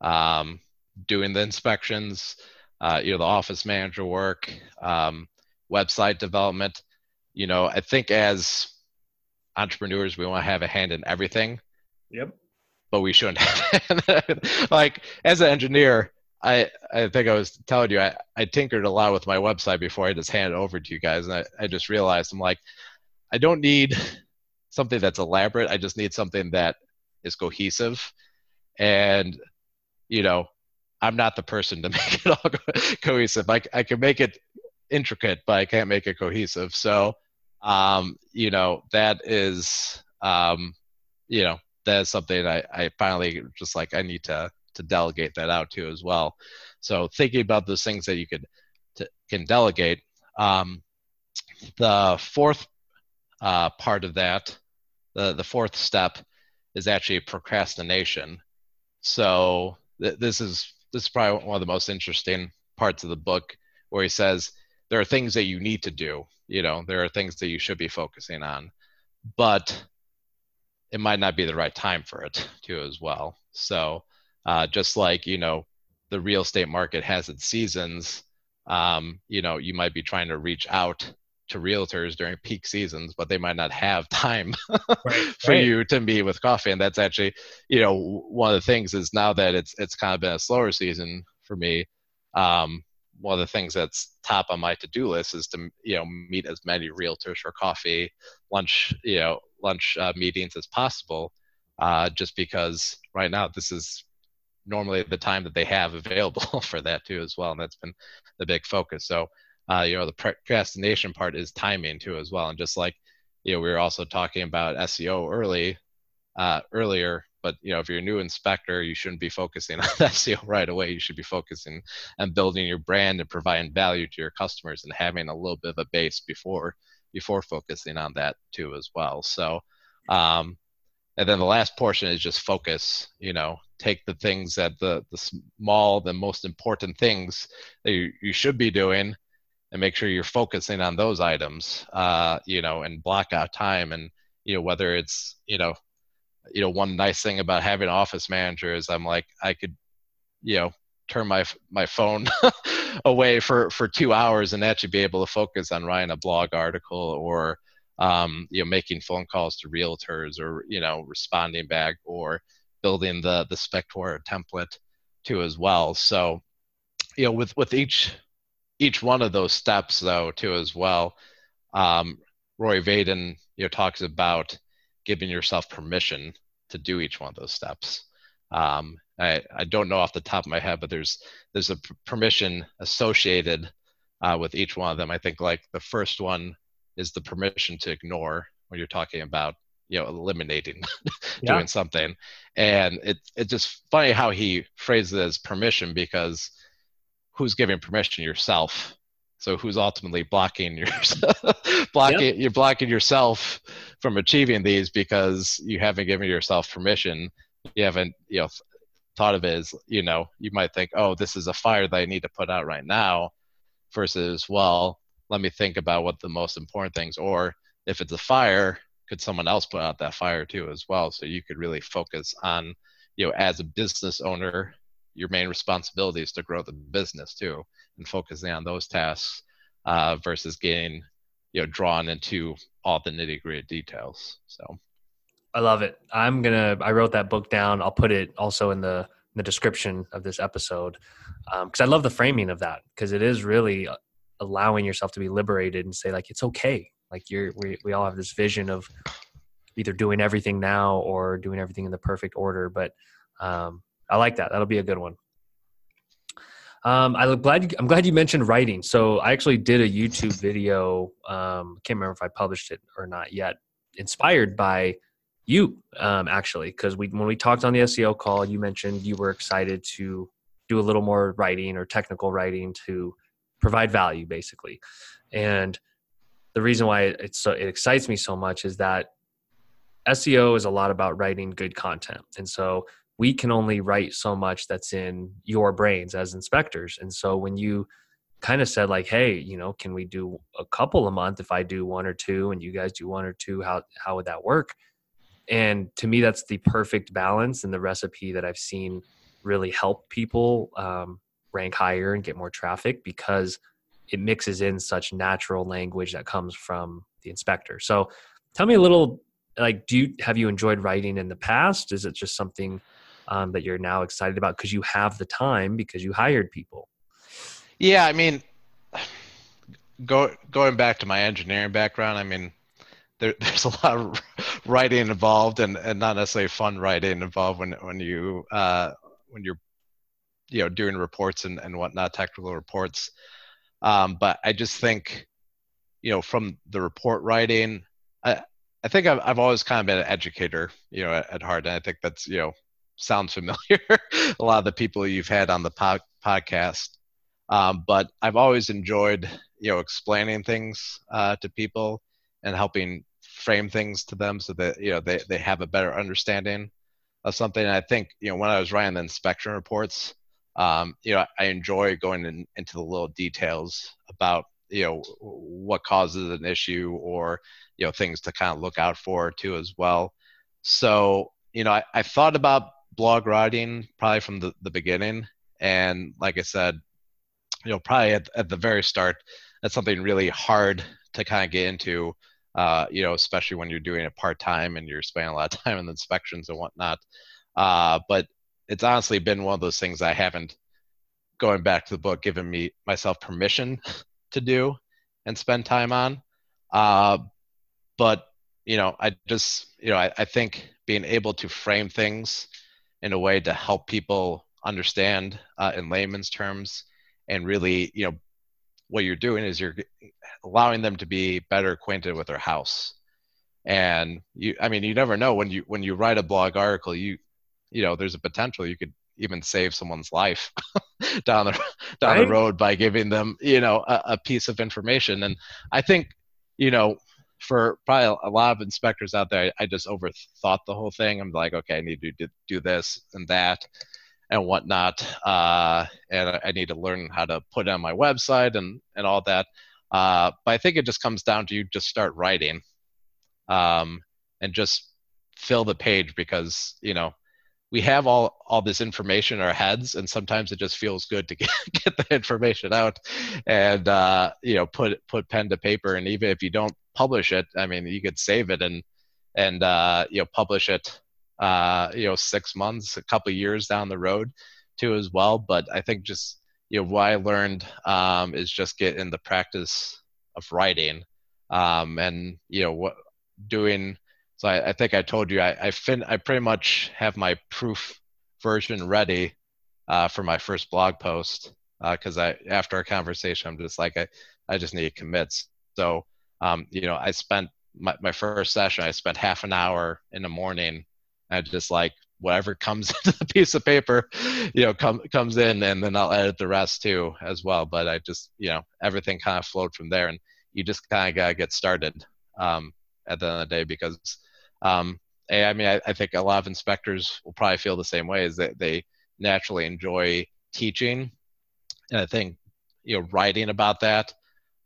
um, doing the inspections, uh, you know, the office manager work, um, website development. You know, I think as entrepreneurs, we want to have a hand in everything. Yep. But we shouldn't. like as an engineer, I I think I was telling you I, I tinkered a lot with my website before I just handed it over to you guys, and I, I just realized I'm like, I don't need something that's elaborate. I just need something that is cohesive, and you know, I'm not the person to make it all cohesive. I, I can make it intricate, but I can't make it cohesive. So, um, you know, that is, um, you know, that is something I, I finally just like, I need to, to delegate that out to as well. So thinking about those things that you could, to, can delegate. Um, the fourth uh, part of that, the, the fourth step is actually procrastination. So th- this is this is probably one of the most interesting parts of the book where he says there are things that you need to do you know there are things that you should be focusing on but it might not be the right time for it too as well. So uh, just like you know the real estate market has its seasons, um, you know you might be trying to reach out to realtors during peak seasons, but they might not have time right, for right. you to meet with coffee. And that's actually, you know, one of the things is now that it's it's kind of been a slower season for me. Um, one of the things that's top on my to-do list is to you know meet as many realtors for coffee, lunch, you know, lunch uh, meetings as possible. Uh, just because right now this is normally the time that they have available for that too as well, and that's been the big focus. So uh, you know the procrastination part is timing too as well and just like you know we were also talking about seo early uh, earlier but you know if you're a new inspector you shouldn't be focusing on that seo right away. You should be focusing on building your brand and providing value to your customers and having a little bit of a base before before focusing on that too as well. So um, and then the last portion is just focus you know take the things that the the small the most important things that you, you should be doing and make sure you're focusing on those items uh, you know and block out time and you know whether it's you know you know one nice thing about having office manager is i'm like i could you know turn my my phone away for for two hours and actually be able to focus on writing a blog article or um, you know making phone calls to realtors or you know responding back or building the the Spectora template too as well. So you know with with each each one of those steps though too as well um, rory vaden you know talks about giving yourself permission to do each one of those steps. Um, I, I don't know off the top of my head but there's there's a p- permission associated uh, with each one of them. I think like the first one is the permission to ignore when you're talking about you know eliminating yeah. doing something. And it, it's just funny how he phrases it as permission because who's giving permission? Yourself so who's ultimately blocking your blocking yep. you're blocking yourself from achieving these because you haven't given yourself permission. You haven't you know thought of it as you know you might think oh this is a fire that i need to put out right now versus well let me think about what the most important things or if it's a fire could someone else put out that fire too as well? So you could really focus on you know as a business owner your main responsibility is to grow the business too and focusing on those tasks uh, versus getting you know drawn into all the nitty gritty details so i love it i'm gonna i wrote that book down i'll put it also in the the description of this episode because um, i love the framing of that because it is really allowing yourself to be liberated and say like it's okay like you're we, we all have this vision of either doing everything now or doing everything in the perfect order but um, I like that. That'll be a good one. Um, I'm glad. I'm glad you mentioned writing. So I actually did a YouTube video. Um, I can't remember if I published it or not yet. Inspired by you, um, actually, because we when we talked on the SEO call, you mentioned you were excited to do a little more writing or technical writing to provide value, basically. And the reason why it's so it excites me so much is that SEO is a lot about writing good content, and so we can only write so much that's in your brains as inspectors. And so when you kind of said like, hey, you know, can we do a couple a month if I do one or two and you guys do one or two, how how would that work? And to me, that's the perfect balance and the recipe that I've seen really help people um, rank higher and get more traffic because it mixes in such natural language that comes from the inspector. So tell me a little like do you have you enjoyed writing in the past? Is it just something um, that you're now excited about because you have the time because you hired people? Yeah, I mean, go, going back to my engineering background, I mean, there, there's a lot of writing involved and, and not necessarily fun writing involved when when you uh, when you're you know doing reports and, and whatnot, technical reports. Um, but I just think, you know, from the report writing, I I think I've I've always kind of been an educator, you know, at, at heart, and I think that's you know sounds familiar. a lot of the people you've had on the po- podcast, um, but I've always enjoyed you know explaining things uh, to people and helping frame things to them so that you know they, they have a better understanding of something. And I think you know when I was writing the inspection reports, um, you know I enjoy going in, into the little details about you know what causes an issue or you know things to kind of look out for too as well so you know, I, I thought about blog writing probably from the, the beginning, and like I said, you know, probably at, at the very start, that's something really hard to kind of get into. Uh, you know, especially when you're doing it part time and you're spending a lot of time in inspections and whatnot. Uh, but it's honestly been one of those things I haven't, going back to the book, given me myself permission to do and spend time on. Uh, but you know, I just, you know, I, I think being able to frame things in a way to help people understand uh, in layman's terms and really, you know, what you're doing is you're allowing them to be better acquainted with their house and you i mean you never know when you when you write a blog article you you know there's a potential you could even save someone's life down the down right? the road by giving them you know a, a, piece of information and i think you know for probably a lot of inspectors out there I, I just overthought the whole thing. I'm like okay i need to do, do this and that and whatnot uh, and I, I need to learn how to put on my website and and all that. Uh, but i think it just comes down to you just start writing um, and just fill the page because you know we have all all this information in our heads and sometimes it just feels good to get, get the information out and uh, you know put put pen to paper. And even if you don't publish it i mean you could save it and and uh, you know publish it uh, you know six months a couple years down the road too as well but i think just you know what i learned um, is just get in the practice of writing um, and you know what doing so I, I think I told you I I, fin- I pretty much have my proof version ready uh, for my first blog post because uh, I after our conversation I'm just like I I just need commits. So um, you know I spent my, my first session I spent half an hour in the morning. I just like whatever comes into the piece of paper, you know, come, comes in and then I'll edit the rest too as well. But I just, you know, everything kind of flowed from there and you just kind of got to get started um, at the end of the day because um, I mean, I, I, think a lot of inspectors will probably feel the same way, is that they naturally enjoy teaching, and I think you know writing about that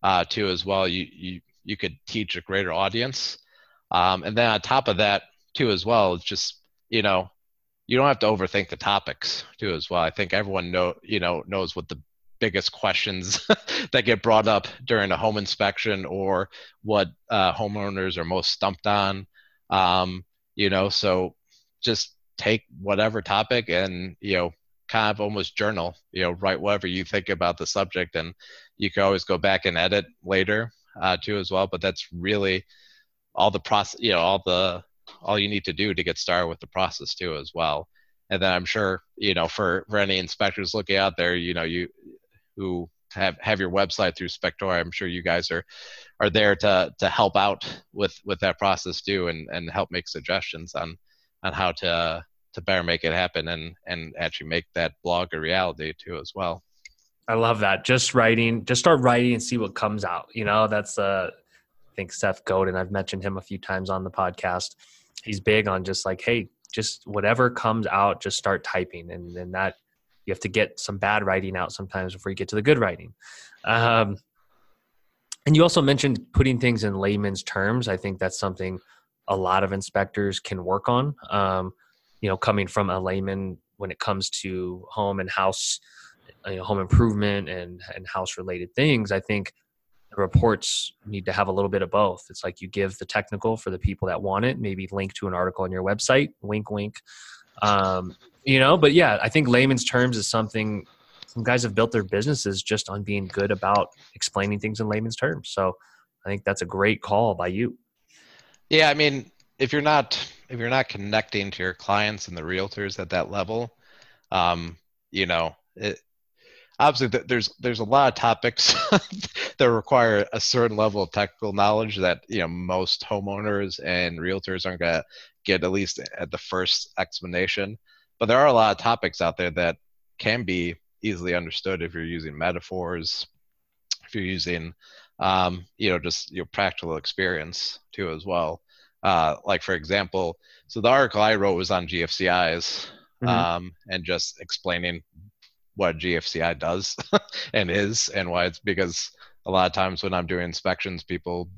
uh, too as well. You you you could teach a greater audience, um, and then on top of that too as well, it's just you know you don't have to overthink the topics too as well. I think everyone know you know knows what the biggest questions that get brought up during a home inspection or what uh, homeowners are most stumped on um, you know, so just take whatever topic and, you know, kind of almost journal, you know, write whatever you think about the subject. And you can always go back and edit later uh, too as well. But that's really all the process, you know, all the, all you need to do to get started with the process too as well. And then I'm sure, you know, for, for any inspectors looking out there, you know, you who have have your website through Spectora. I'm sure you guys are are there to to help out with with that process too, and and help make suggestions on on how to to better make it happen and and actually make that blog a reality too as well. I love that. Just writing, just start writing and see what comes out. You know, that's uh I think Seth Godin, I've mentioned him a few times on the podcast. He's big on just like, hey, just whatever comes out, just start typing. And then that you have to get some bad writing out sometimes before you get to the good writing. Um, and you also mentioned putting things in layman's terms. I think that's something a lot of inspectors can work on. Um, you know, coming from a layman when it comes to home and house, you know, home improvement and and house related things, I think reports need to have a little bit of both. It's like you give the technical for the people that want it, maybe link to an article on your website, wink, wink. Um, you know but yeah i think layman's terms is something some guys have built their businesses just on being good about explaining things in layman's terms so i think that's a great call by you yeah i mean if you're not if you're not connecting to your clients and the realtors at that level um, you know it, obviously there's there's a lot of topics that require a certain level of technical knowledge that you know most homeowners and realtors aren't going to get at least at the first explanation but there are a lot of topics out there that can be easily understood if you're using metaphors, if you're using, um, you know, just your practical experience too as well. Uh, like for example, so the article I wrote was on GFCIs mm-hmm. um, and just explaining what GFCI does and is and why it's because a lot of times when I'm doing inspections, people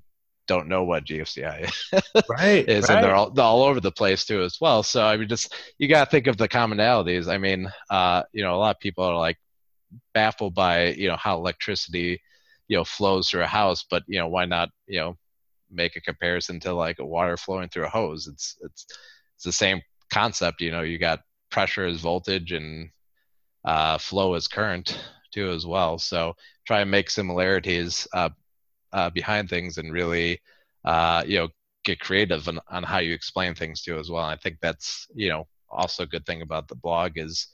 don't know what GFCI right, is, right. and they're all they're all over the place too as well. So I mean, just you got to think of the commonalities. I mean, uh, you know, a lot of people are like baffled by you know how electricity you know flows through a house, but you know why not you know make a comparison to like a water flowing through a hose? It's it's it's the same concept. You know, you got pressure as voltage and uh, flow is current too as well. So try and make similarities uh, uh, behind things and really uh, you know get creative on, on how you explain things too as well. And I think that's you know also a good thing about the blog is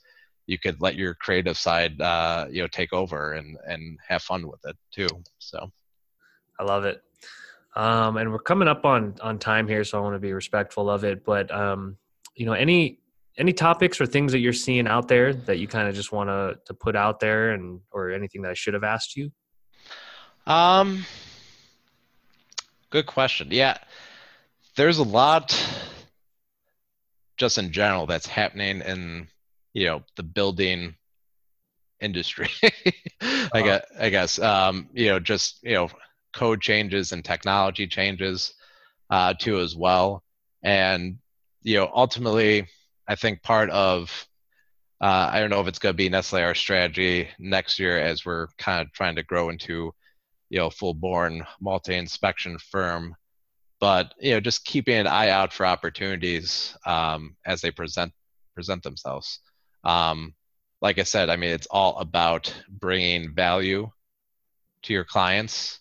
you could let your creative side uh, you know take over and and have fun with it too. So I love it. Um, and we're coming up on on time here, so I want to be respectful of it. But um, you know, any any topics or things that you're seeing out there that you kind of just want to to put out there, and or anything that I should have asked you? Um, good question. Yeah, there's a lot just in general that's happening in you know the building industry. I guess I guess um, you know just you know code changes and technology changes uh, too as well, and you know ultimately I think part of uh, I don't know if it's going to be necessarily our strategy next year as we're kind of trying to grow into you know full born multi inspection firm but you know just keeping an eye out for opportunities um, as they present present themselves. Um, like i said i mean it's all about bringing value to your clients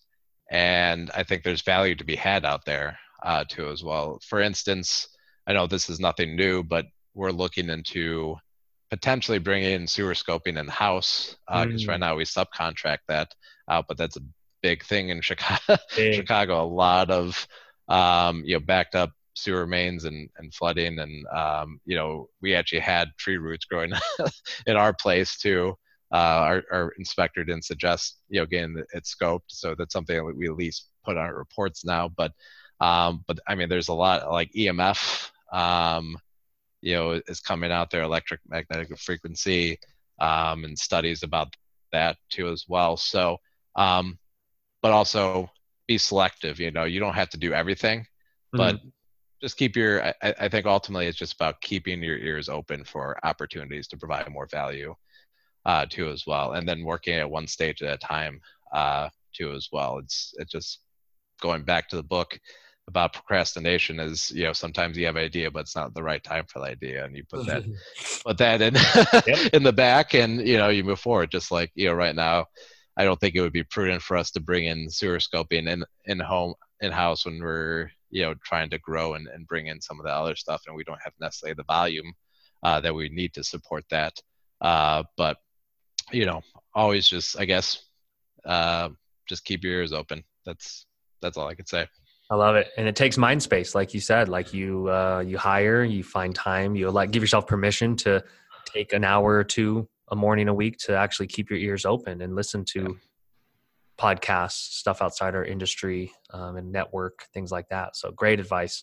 and i think there's value to be had out there uh, too as well. For instance i know this is nothing new but we're looking into potentially bringing in sewer scoping in house because uh, mm. right now we subcontract that out but that's a big thing in chicago chicago. A lot of um, you know backed up sewer mains and, and flooding and um, you know we actually had tree roots growing in our place too. Uh, our, our, inspector didn't suggest you know getting it scoped so that's something that we at least put on our reports now but um, but i mean there's a lot like emf um, you know is coming out there electric magnetic frequency um, and studies about that too as well. So um, but also be selective you know you don't have to do everything but mm-hmm. just keep your I, I, think ultimately it's just about keeping your ears open for opportunities to provide more value uh, too as well and then working at one stage at a time uh, too as well. It's it's just going back to the book about procrastination is you know sometimes you have an idea but it's not the right time for the idea and you put that put that in yep. in the back and you know you move forward. Just like you know right now i don't think it would be prudent for us to bring in sewer scoping in in home in house when we're you know trying to grow and, and bring in some of the other stuff and we don't have necessarily the volume uh, that we need to support that. Uh, but you know always just i guess uh, just keep your ears open. That's that's all i could say i love it and it takes mind space like you said like you uh, you hire you find time you like give yourself permission to take an hour or two a morning a week to actually keep your ears open and listen to yeah podcasts, stuff outside our industry, um, and network things like that. So great advice.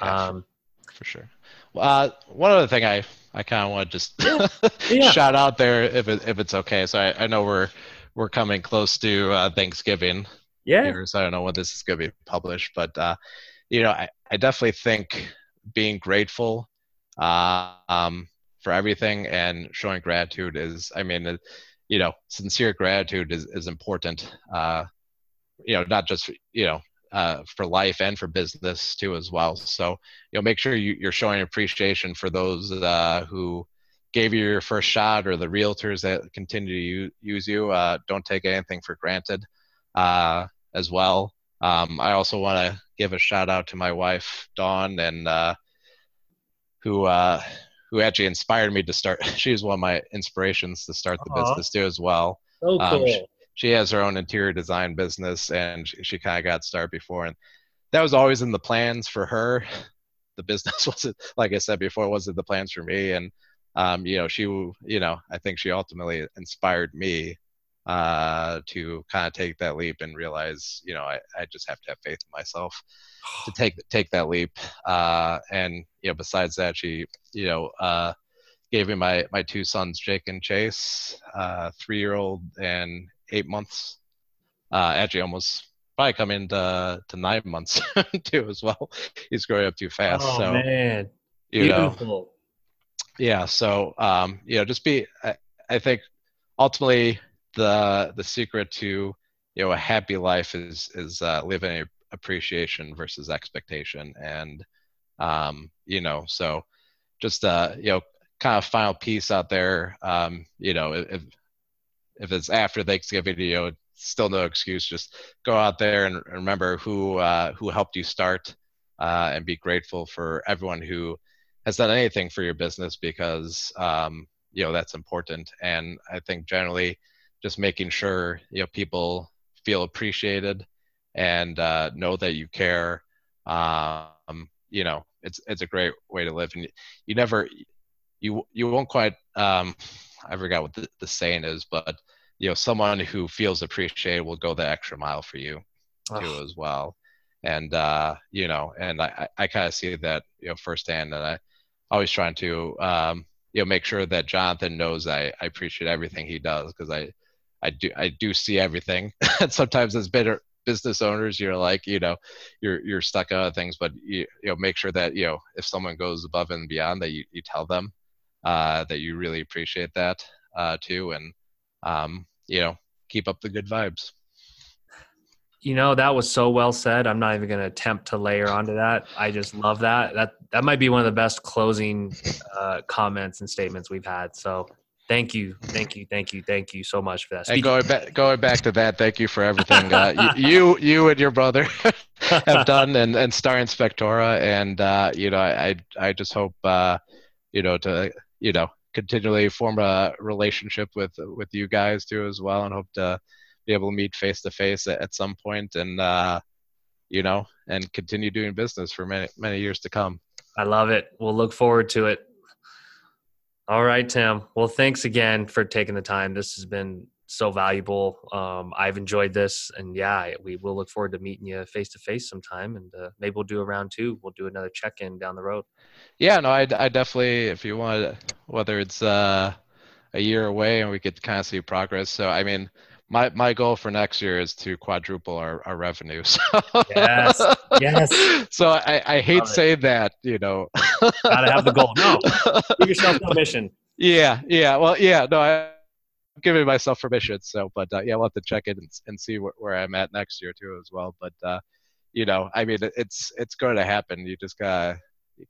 Yeah, um, for sure. Uh, one other thing I, I kind of want to just yeah. shout out there if it, if it's okay. So I, I know we're we're coming close to uh, Thanksgiving. Yeah. So I don't know when this is going to be published, but uh, you know I, I definitely think being grateful uh, um, for everything and showing gratitude is I mean you know, sincere gratitude is, is important. Uh, you know, not just you know uh, for life and for business too as well. So you know, make sure you, you're showing appreciation for those uh, who gave you your first shot or the realtors that continue to use you. Uh, don't take anything for granted uh, as well. Um, I also want to give a shout out to my wife Dawn and uh, who uh, who actually inspired me to start. She was one of my inspirations to start the Aww. business too, as well. Oh, cool. Um, she, she, has her own interior design business, and she, she kind of got started before, and that was always in the plans for her. The business wasn't, like I said before, wasn't the plans for me, and um, you know, she, you know, I think she ultimately inspired me uh, to kind of take that leap and realize, you know, I, I just have to have faith in myself to take take that leap. Uh, and you know, besides that, she you know uh, gave me my my two sons, Jake and Chase, uh, three year old and eight months. Uh, actually, almost probably coming to to nine months too as well. He's growing up too fast. Oh so man, you know, beautiful. yeah. So um, you know, just be. I, I think ultimately the the secret to you know a happy life is is uh, living appreciation versus expectation. And um, you know so just uh you know kind of final piece out there um, you know if if it's after thanksgiving you know still no excuse. Just go out there and remember who uh, who helped you start uh, and be grateful for everyone who has done anything for your business because um, you know that's important. And i think generally just making sure you know people feel appreciated and uh, know that you care. Um, you know, it's it's a great way to live, and you never you you won't quite. Um, I forgot what the, the saying is, but you know, someone who feels appreciated will go the extra mile for you too as well. And uh, you know, and I I kind of see that you know firsthand, and I always trying to um, you know make sure that Jonathan knows I, I appreciate everything he does because I I do I do see everything. and sometimes as better business owners, you're like, you know, you're you're stuck on things, but you, you know, make sure that you know if someone goes above and beyond, that you, you tell them uh, that you really appreciate that uh, too, and um, you know, keep up the good vibes. You know, that was so well said. I'm not even going to attempt to layer onto that. I just love that. That that might be one of the best closing uh, comments and statements we've had. So Thank you, thank you, thank you, thank you so much for that. And going back, going back to that, thank you for everything uh, you, you and your brother have done, and and Star Inspectora, and uh, you know, I I just hope uh, you know to you know continually form a relationship with with you guys too as well, and hope to be able to meet face to face at some point, and uh, you know, and continue doing business for many many years to come. I love it. We'll look forward to it. All right, Tim. Well, thanks again for taking the time. This has been so valuable. Um, I've enjoyed this, and yeah, we will look forward to meeting you face to face sometime, and uh, maybe we'll do a round two. We'll do another check in down the road. Yeah, no, I, I definitely, if you want, whether it's uh, a year away and we could kind of see progress. So, I mean, my my goal for next year is to quadruple our, our revenue. So. Yes, yes. So I, I hate saying that, you know. Gotta have the goal. No, give yourself permission. Yeah, yeah. Well, yeah. No, I, am giving myself permission. So, but uh, yeah, we'll have to check in and, and see where, where I'm at next year too, as well. But uh, you know, I mean, it's it's going to happen. You just gotta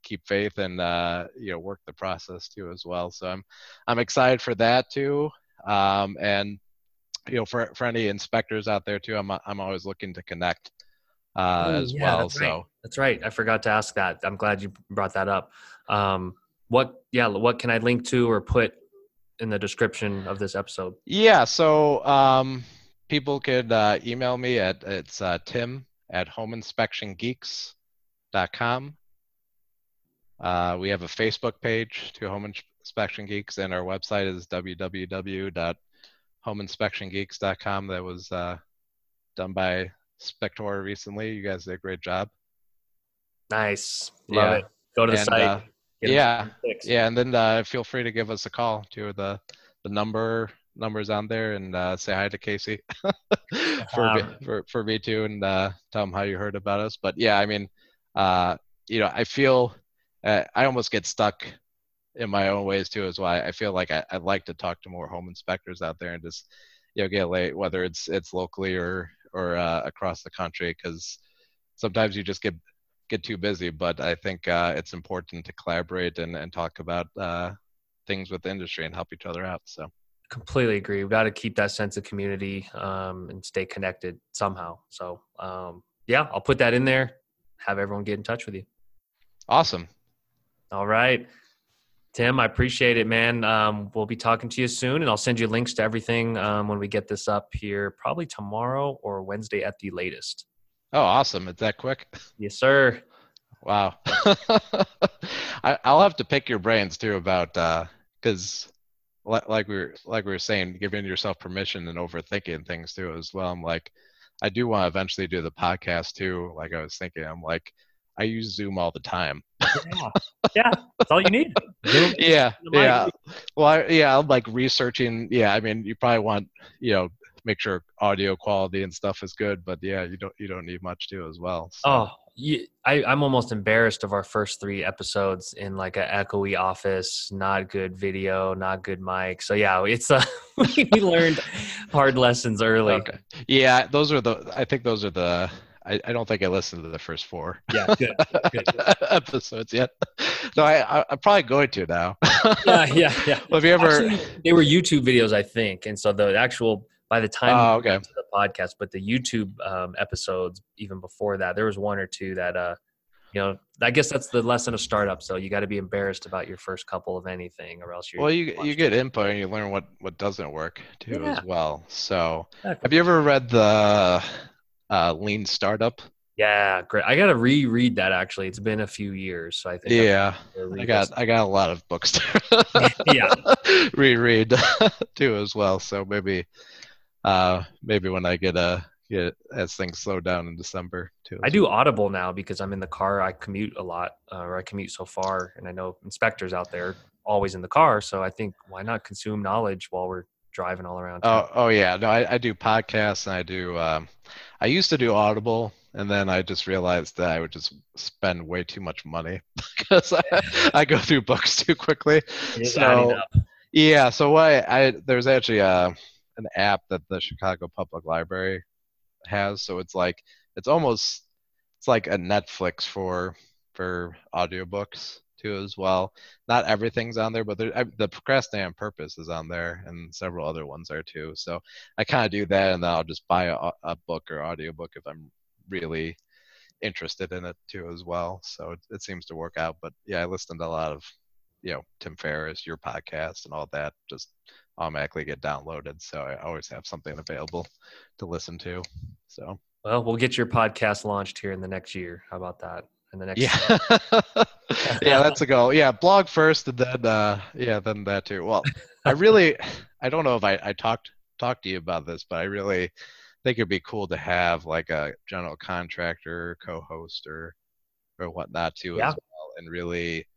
keep faith and uh, you know work the process too as well. So I'm I'm excited for that too. Um, and you know, for for any inspectors out there too, I'm I'm always looking to connect uh, Ooh, as yeah, well. That's so right. that's right. I forgot to ask that. I'm glad you brought that up. Um, what yeah, what can I link to or put in the description of this episode? Yeah, so um, people could uh, email me at it's uh, Tim at homeinspectiongeeks.com. Uh, we have a Facebook page to Home Inspection Geeks, and our website is www homeinspectiongeeks.com that was uh, done by Spectora recently. You guys did a great job. Nice. Love yeah. it. Go to the and, site. Uh, yeah. Yeah. And then uh, feel free to give us a call to the, the number numbers on there and uh, say hi to Casey for, um, for, for me too and uh, tell them how you heard about us. But yeah, I mean, uh, you know, I feel uh, I almost get stuck in my own ways too is why I feel like I, would like to talk to more home inspectors out there and just you know get late whether it's it's locally or or uh, across the country because sometimes you just get get too busy. But I think uh, it's important to collaborate and, and talk about uh, things with the industry and help each other out so. Completely agree. We've got to keep that sense of community um, and stay connected somehow. So um, yeah I'll put that in there. Have everyone get in touch with you. Awesome. All right Tim, I appreciate it, man. Um, we'll be talking to you soon, and I'll send you links to everything um, when we get this up here, probably tomorrow or Wednesday at the latest. Oh, awesome! It's that quick. Yes, sir. Wow. I, will have to pick your brains too about because, uh, like we were like we were saying, giving yourself permission and overthinking things too as well. I'm like, I do want to eventually do the podcast too. Like I was thinking, I'm like, I use Zoom all the time. yeah, yeah, that's all you need. Zoom yeah, yeah. Well, I, yeah, I'm like researching. Yeah, I mean, you probably want you know make sure audio quality and stuff is good. But yeah, you don't you don't need much too as well. So. Oh, you, I, I'm almost embarrassed of our first three episodes in like a echoey office, not good video, not good mic. So yeah, it's uh, we learned hard lessons early. Okay. Yeah, those are the. I think those are the. I, I don't think I listened to the first four. Yeah, good, good, good. episodes yet. No, I, I I'm probably going to now. yeah, yeah, yeah. Well, have you ever? Actually, they were YouTube videos, I think, and so the actual by the time Oh, okay. to the podcast, but the YouTube um, episodes even before that, there was one or two that uh, you know, I guess that's the lesson of startup. So you got to be embarrassed about your first couple of anything, or else you're Well, you you get input and you learn what what doesn't work too Yeah. as well. So, Exactly. have you ever read the uh, Lean Startup? Yeah, great. I got to reread that actually. It's been a few years, so I think. Yeah, I got. I got a lot of books to Yeah. reread too as well. So maybe uh maybe when I get a get as things slow down in December too. I do. Audible now because I'm in the car. I commute a lot, uh, or I commute so far, and I know inspectors out there always in the car. So I think why not consume knowledge while we're driving all around? town? Oh oh yeah, no, I, I do podcasts and I do um I used to do Audible and then I just realized that I would just spend way too much money because I, I go through books too quickly. It is adding so- Yeah, so what I there's actually a an app that the Chicago Public Library has, so it's like it's almost it's like a Netflix for for audiobooks too as well. Not everything's on there, but there, I, the Procrastinate on Purpose is on there, and several other ones are too. So I kind of do that, and then I'll just buy a, a book or audiobook if I'm really interested in it too as well. So it, it seems to work out. But yeah, I listened to a lot of you know Tim Ferriss, your podcast, and all that just automatically get downloaded. So I always have something available to listen to. So Well, we'll get your podcast launched here in the next year. How about that? In the next yeah, yeah, that's a goal. Yeah, blog first, and then uh, yeah, then that too. Well, I really, I don't know if I I talked talked to you about this, but I really think it'd be cool to have like a general contractor co-host or or whatnot too Yeah. as well, and really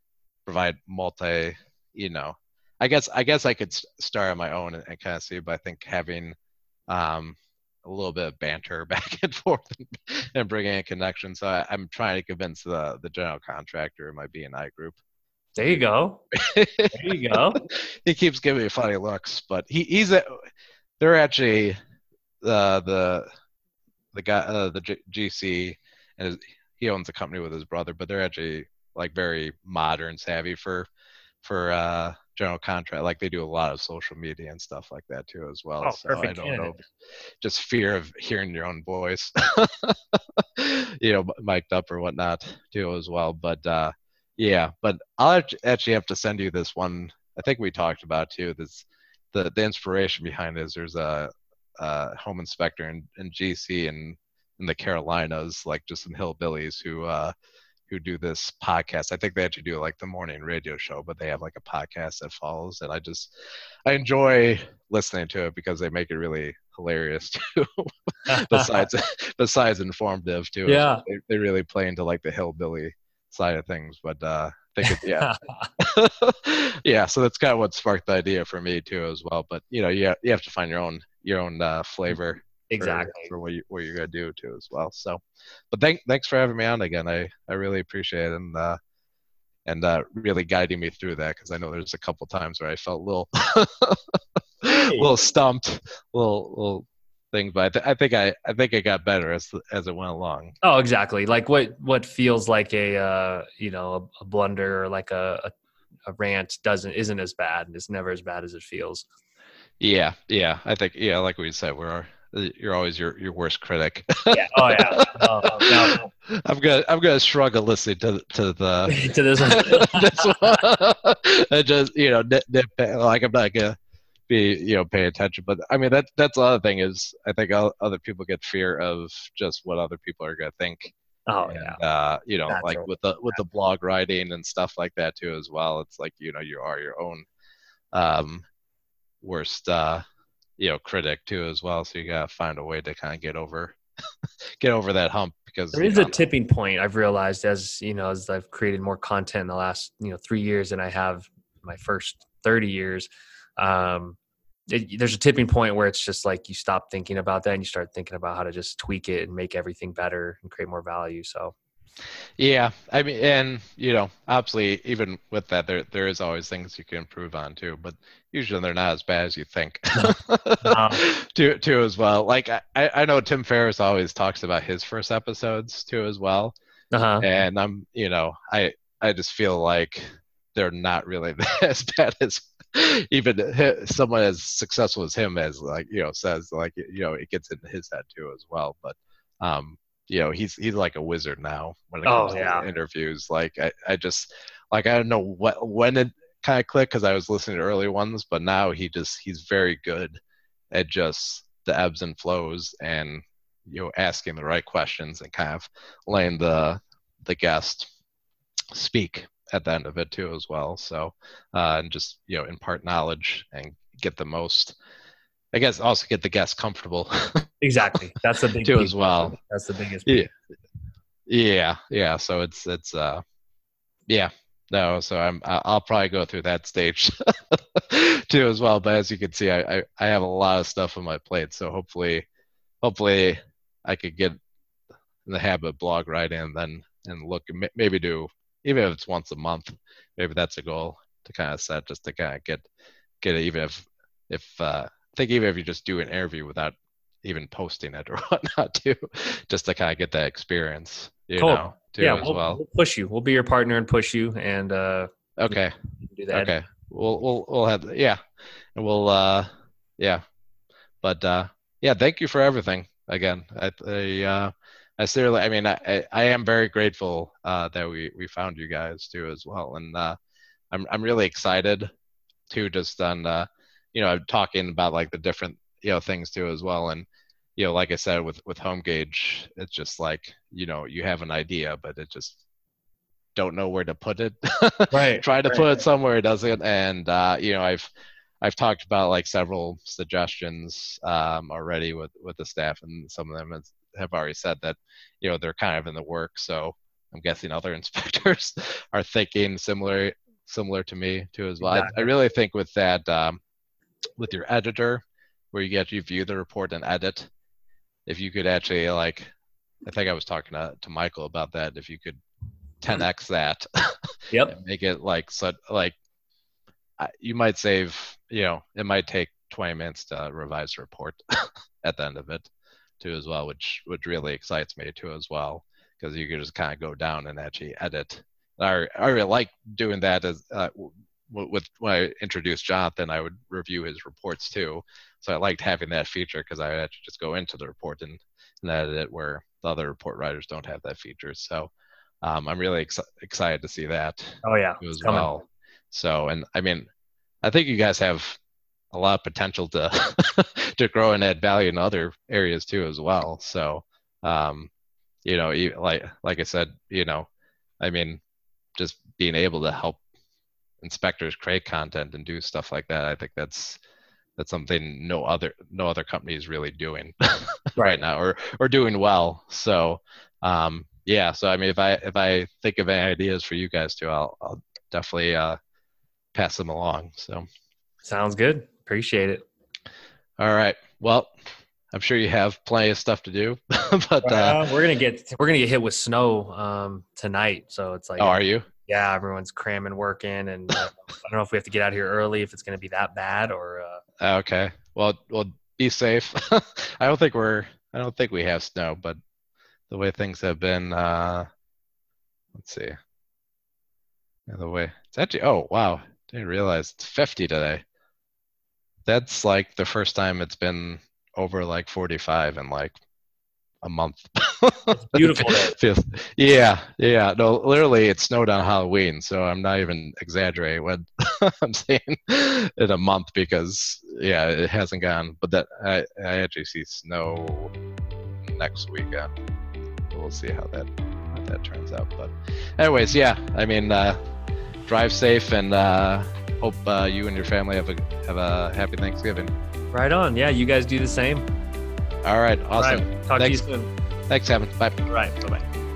provide multi. You know, I guess I guess I could start on my own and, and kind of see, but I think having um a little bit of banter back and forth and, and bringing a connection. So I, I'm trying to convince the the general contractor in my BNI group. There you go. There you go. he keeps giving me funny looks, but he, he's a, they're actually uh, the the guy uh, the G- GC and his, he owns a company with his brother, but they're actually like very modern savvy for for uh, general contract. Like they do a lot of social media and stuff like that too as well. Oh, so I perfect don't know, just fear of hearing your own voice, you know, mic'd up or whatnot too as well. But uh, yeah, but I'll actually have to send you this one. I think we talked about too. This the the inspiration behind it is there's a, a home inspector in, in GC and in the Carolinas, like just some hillbillies who uh, who do this podcast. I think they actually do like the morning radio show, but they have like a podcast that follows. And I just I enjoy listening to it because they make it really hilarious too. besides besides informative too. Yeah. They, they really play into like the hillbilly side of things. But uh I think it, yeah. yeah, so that's kind of what sparked the idea for me too as well. But you know, you have, you have to find your own your own uh, flavor exactly. for, what you what you're gonna do too as well. So, but thank thanks for having me on again. I I really appreciate it and uh, and uh, really guiding me through that because I know there's a couple times where I felt a little little stumped, little little thing. But I, th- I think I I think I got better as as it went along. Oh, exactly. Like what what feels like a uh, you know a, a blunder or like a, a a rant doesn't isn't as bad. And it's never as bad as it feels. Yeah, yeah. I think yeah, like we said, we're you're always your your worst critic. Yeah. Oh yeah. No, no, I'm gonna I'm gonna struggle listening to to the to this one. this one. Just you know nit, nit, like I'm not gonna be you know pay attention, but I mean that that's the other thing is I think other people get fear of just what other people are gonna think. Oh and, yeah. uh, you know like Natural. with the with the blog writing and stuff like that too as well. It's like you know you are your own um, worst uh, you know critic too as well. So you gotta find a way to kind of get over get over that hump because there is is a tipping point I've realized as you know as I've created more content in the last you know three years than I have my first thirty years. Um, it, there's a tipping point where it's just like you stop thinking about that and you start thinking about how to just tweak it and make everything better and create more value. So yeah, I mean, and you know, obviously, even with that, there there is always things you can improve on too. But usually, they're not as bad as you think. No. too too as well. Like I I know Tim Ferriss always talks about his first episodes too as well. Uh-huh. And I'm you know I I just feel like they're not really as bad as even someone as successful as him as like you know says like you know it gets in his head too as well. But um you know he's he's like a wizard now when it oh, comes oh, yeah. to interviews. Like I, I just like I don't know what when it kind of clicked because I was listening to early ones, but now he just he's very good at just the ebbs and flows and you know asking the right questions and kind of letting the the guest speak at the end of it too as well. So uh, and just you know impart knowledge and get the most I guess also get the guests comfortable. exactly. That's the big too as well. That's the biggest. Yeah. Yeah. Yeah. So it's it's uh yeah. No, so I'm I'll probably go through that stage too as well. But as you can see, I, I, I have a lot of stuff on my plate. So hopefully hopefully I could get in the habit of blog writing and then and look maybe do even if it's once a month. Maybe that's a goal to kind of set just to kind of get get it, even if if uh, think even if you just do an interview without even posting it or whatnot too, just to kind of get that experience, you cool. know, too yeah, as we'll, well. We'll push you. We'll be your partner and push you. And uh, okay, do that. Okay, we'll we'll we'll have yeah, and we'll uh yeah, but uh yeah, thank you for everything again. I, I uh I seriously, I mean, I, I am very grateful uh, that we, we found you guys too as well, and uh, I'm I'm really excited too, just on uh, you know I'm talking about like the different you know things too as well. And you know like i said with with HomeGauge it's just like you know you have an idea but it just don't know where to put it. Right try to right. put it somewhere it doesn't. And uh you know i've i've talked about like several suggestions um already with with the staff and some of them has, have already said that you know they're kind of in the work so i'm guessing other inspectors are thinking similar similar to me too as well. Exactly. I, I really think with that um with your editor where you get you view the report and edit. If you could actually like i think i was talking to, to michael about that if you could 10x that. Yep. Make it like so like you might save you know it might take 20 minutes to revise the report at the end of it too as well which which really excites me too as well because you can just kind of go down and actually edit. I, I really like doing that as uh, with when I introduced Jonathan, I would review his reports too. So I liked having that feature because I had to just go into the report and, and edit it where the other report writers don't have that feature. So um, I'm really ex- excited to see that. Oh yeah, as well. So and I mean, I think you guys have a lot of potential to to grow and add value in other areas too as well. So um, you know, like like I said, you know, I mean, just being able to help inspectors create content and do stuff like that i think that's that's something no other no other company is really doing right. right now or or doing well. So um yeah so i mean if i if i think of any ideas for you guys too i'll, I'll definitely uh pass them along so. Sounds good. Appreciate it. All right. Well i'm sure you have plenty of stuff to do but uh, we're gonna get we're gonna get hit with snow um tonight so it's like oh are you yeah, everyone's cramming work in, and uh, I don't know if we have to get out here early if it's going to be that bad or. Uh... Oh, okay. Well, well, be safe. I don't think we're. I don't think we have snow, but the way things have been. Uh, let's see. Yeah, the way it's actually. Oh wow! Didn't realize it's 50 today. That's like the first time it's been over like 45 in like a month. It's beautiful. Yeah, yeah. No, literally, it snowed on Halloween, so I'm not even exaggerating when I'm saying in a month because yeah, it hasn't gone. But that I, I actually see snow next weekend. We'll see how that how that turns out. But anyways, yeah. I mean, uh, drive safe and uh, hope uh, you and your family have a have a happy Thanksgiving. Right on. Yeah, you guys do the same. All right. Awesome. All right. Talk Thanks. to you soon. Thanks, Evan. Bye. All right. Bye bye.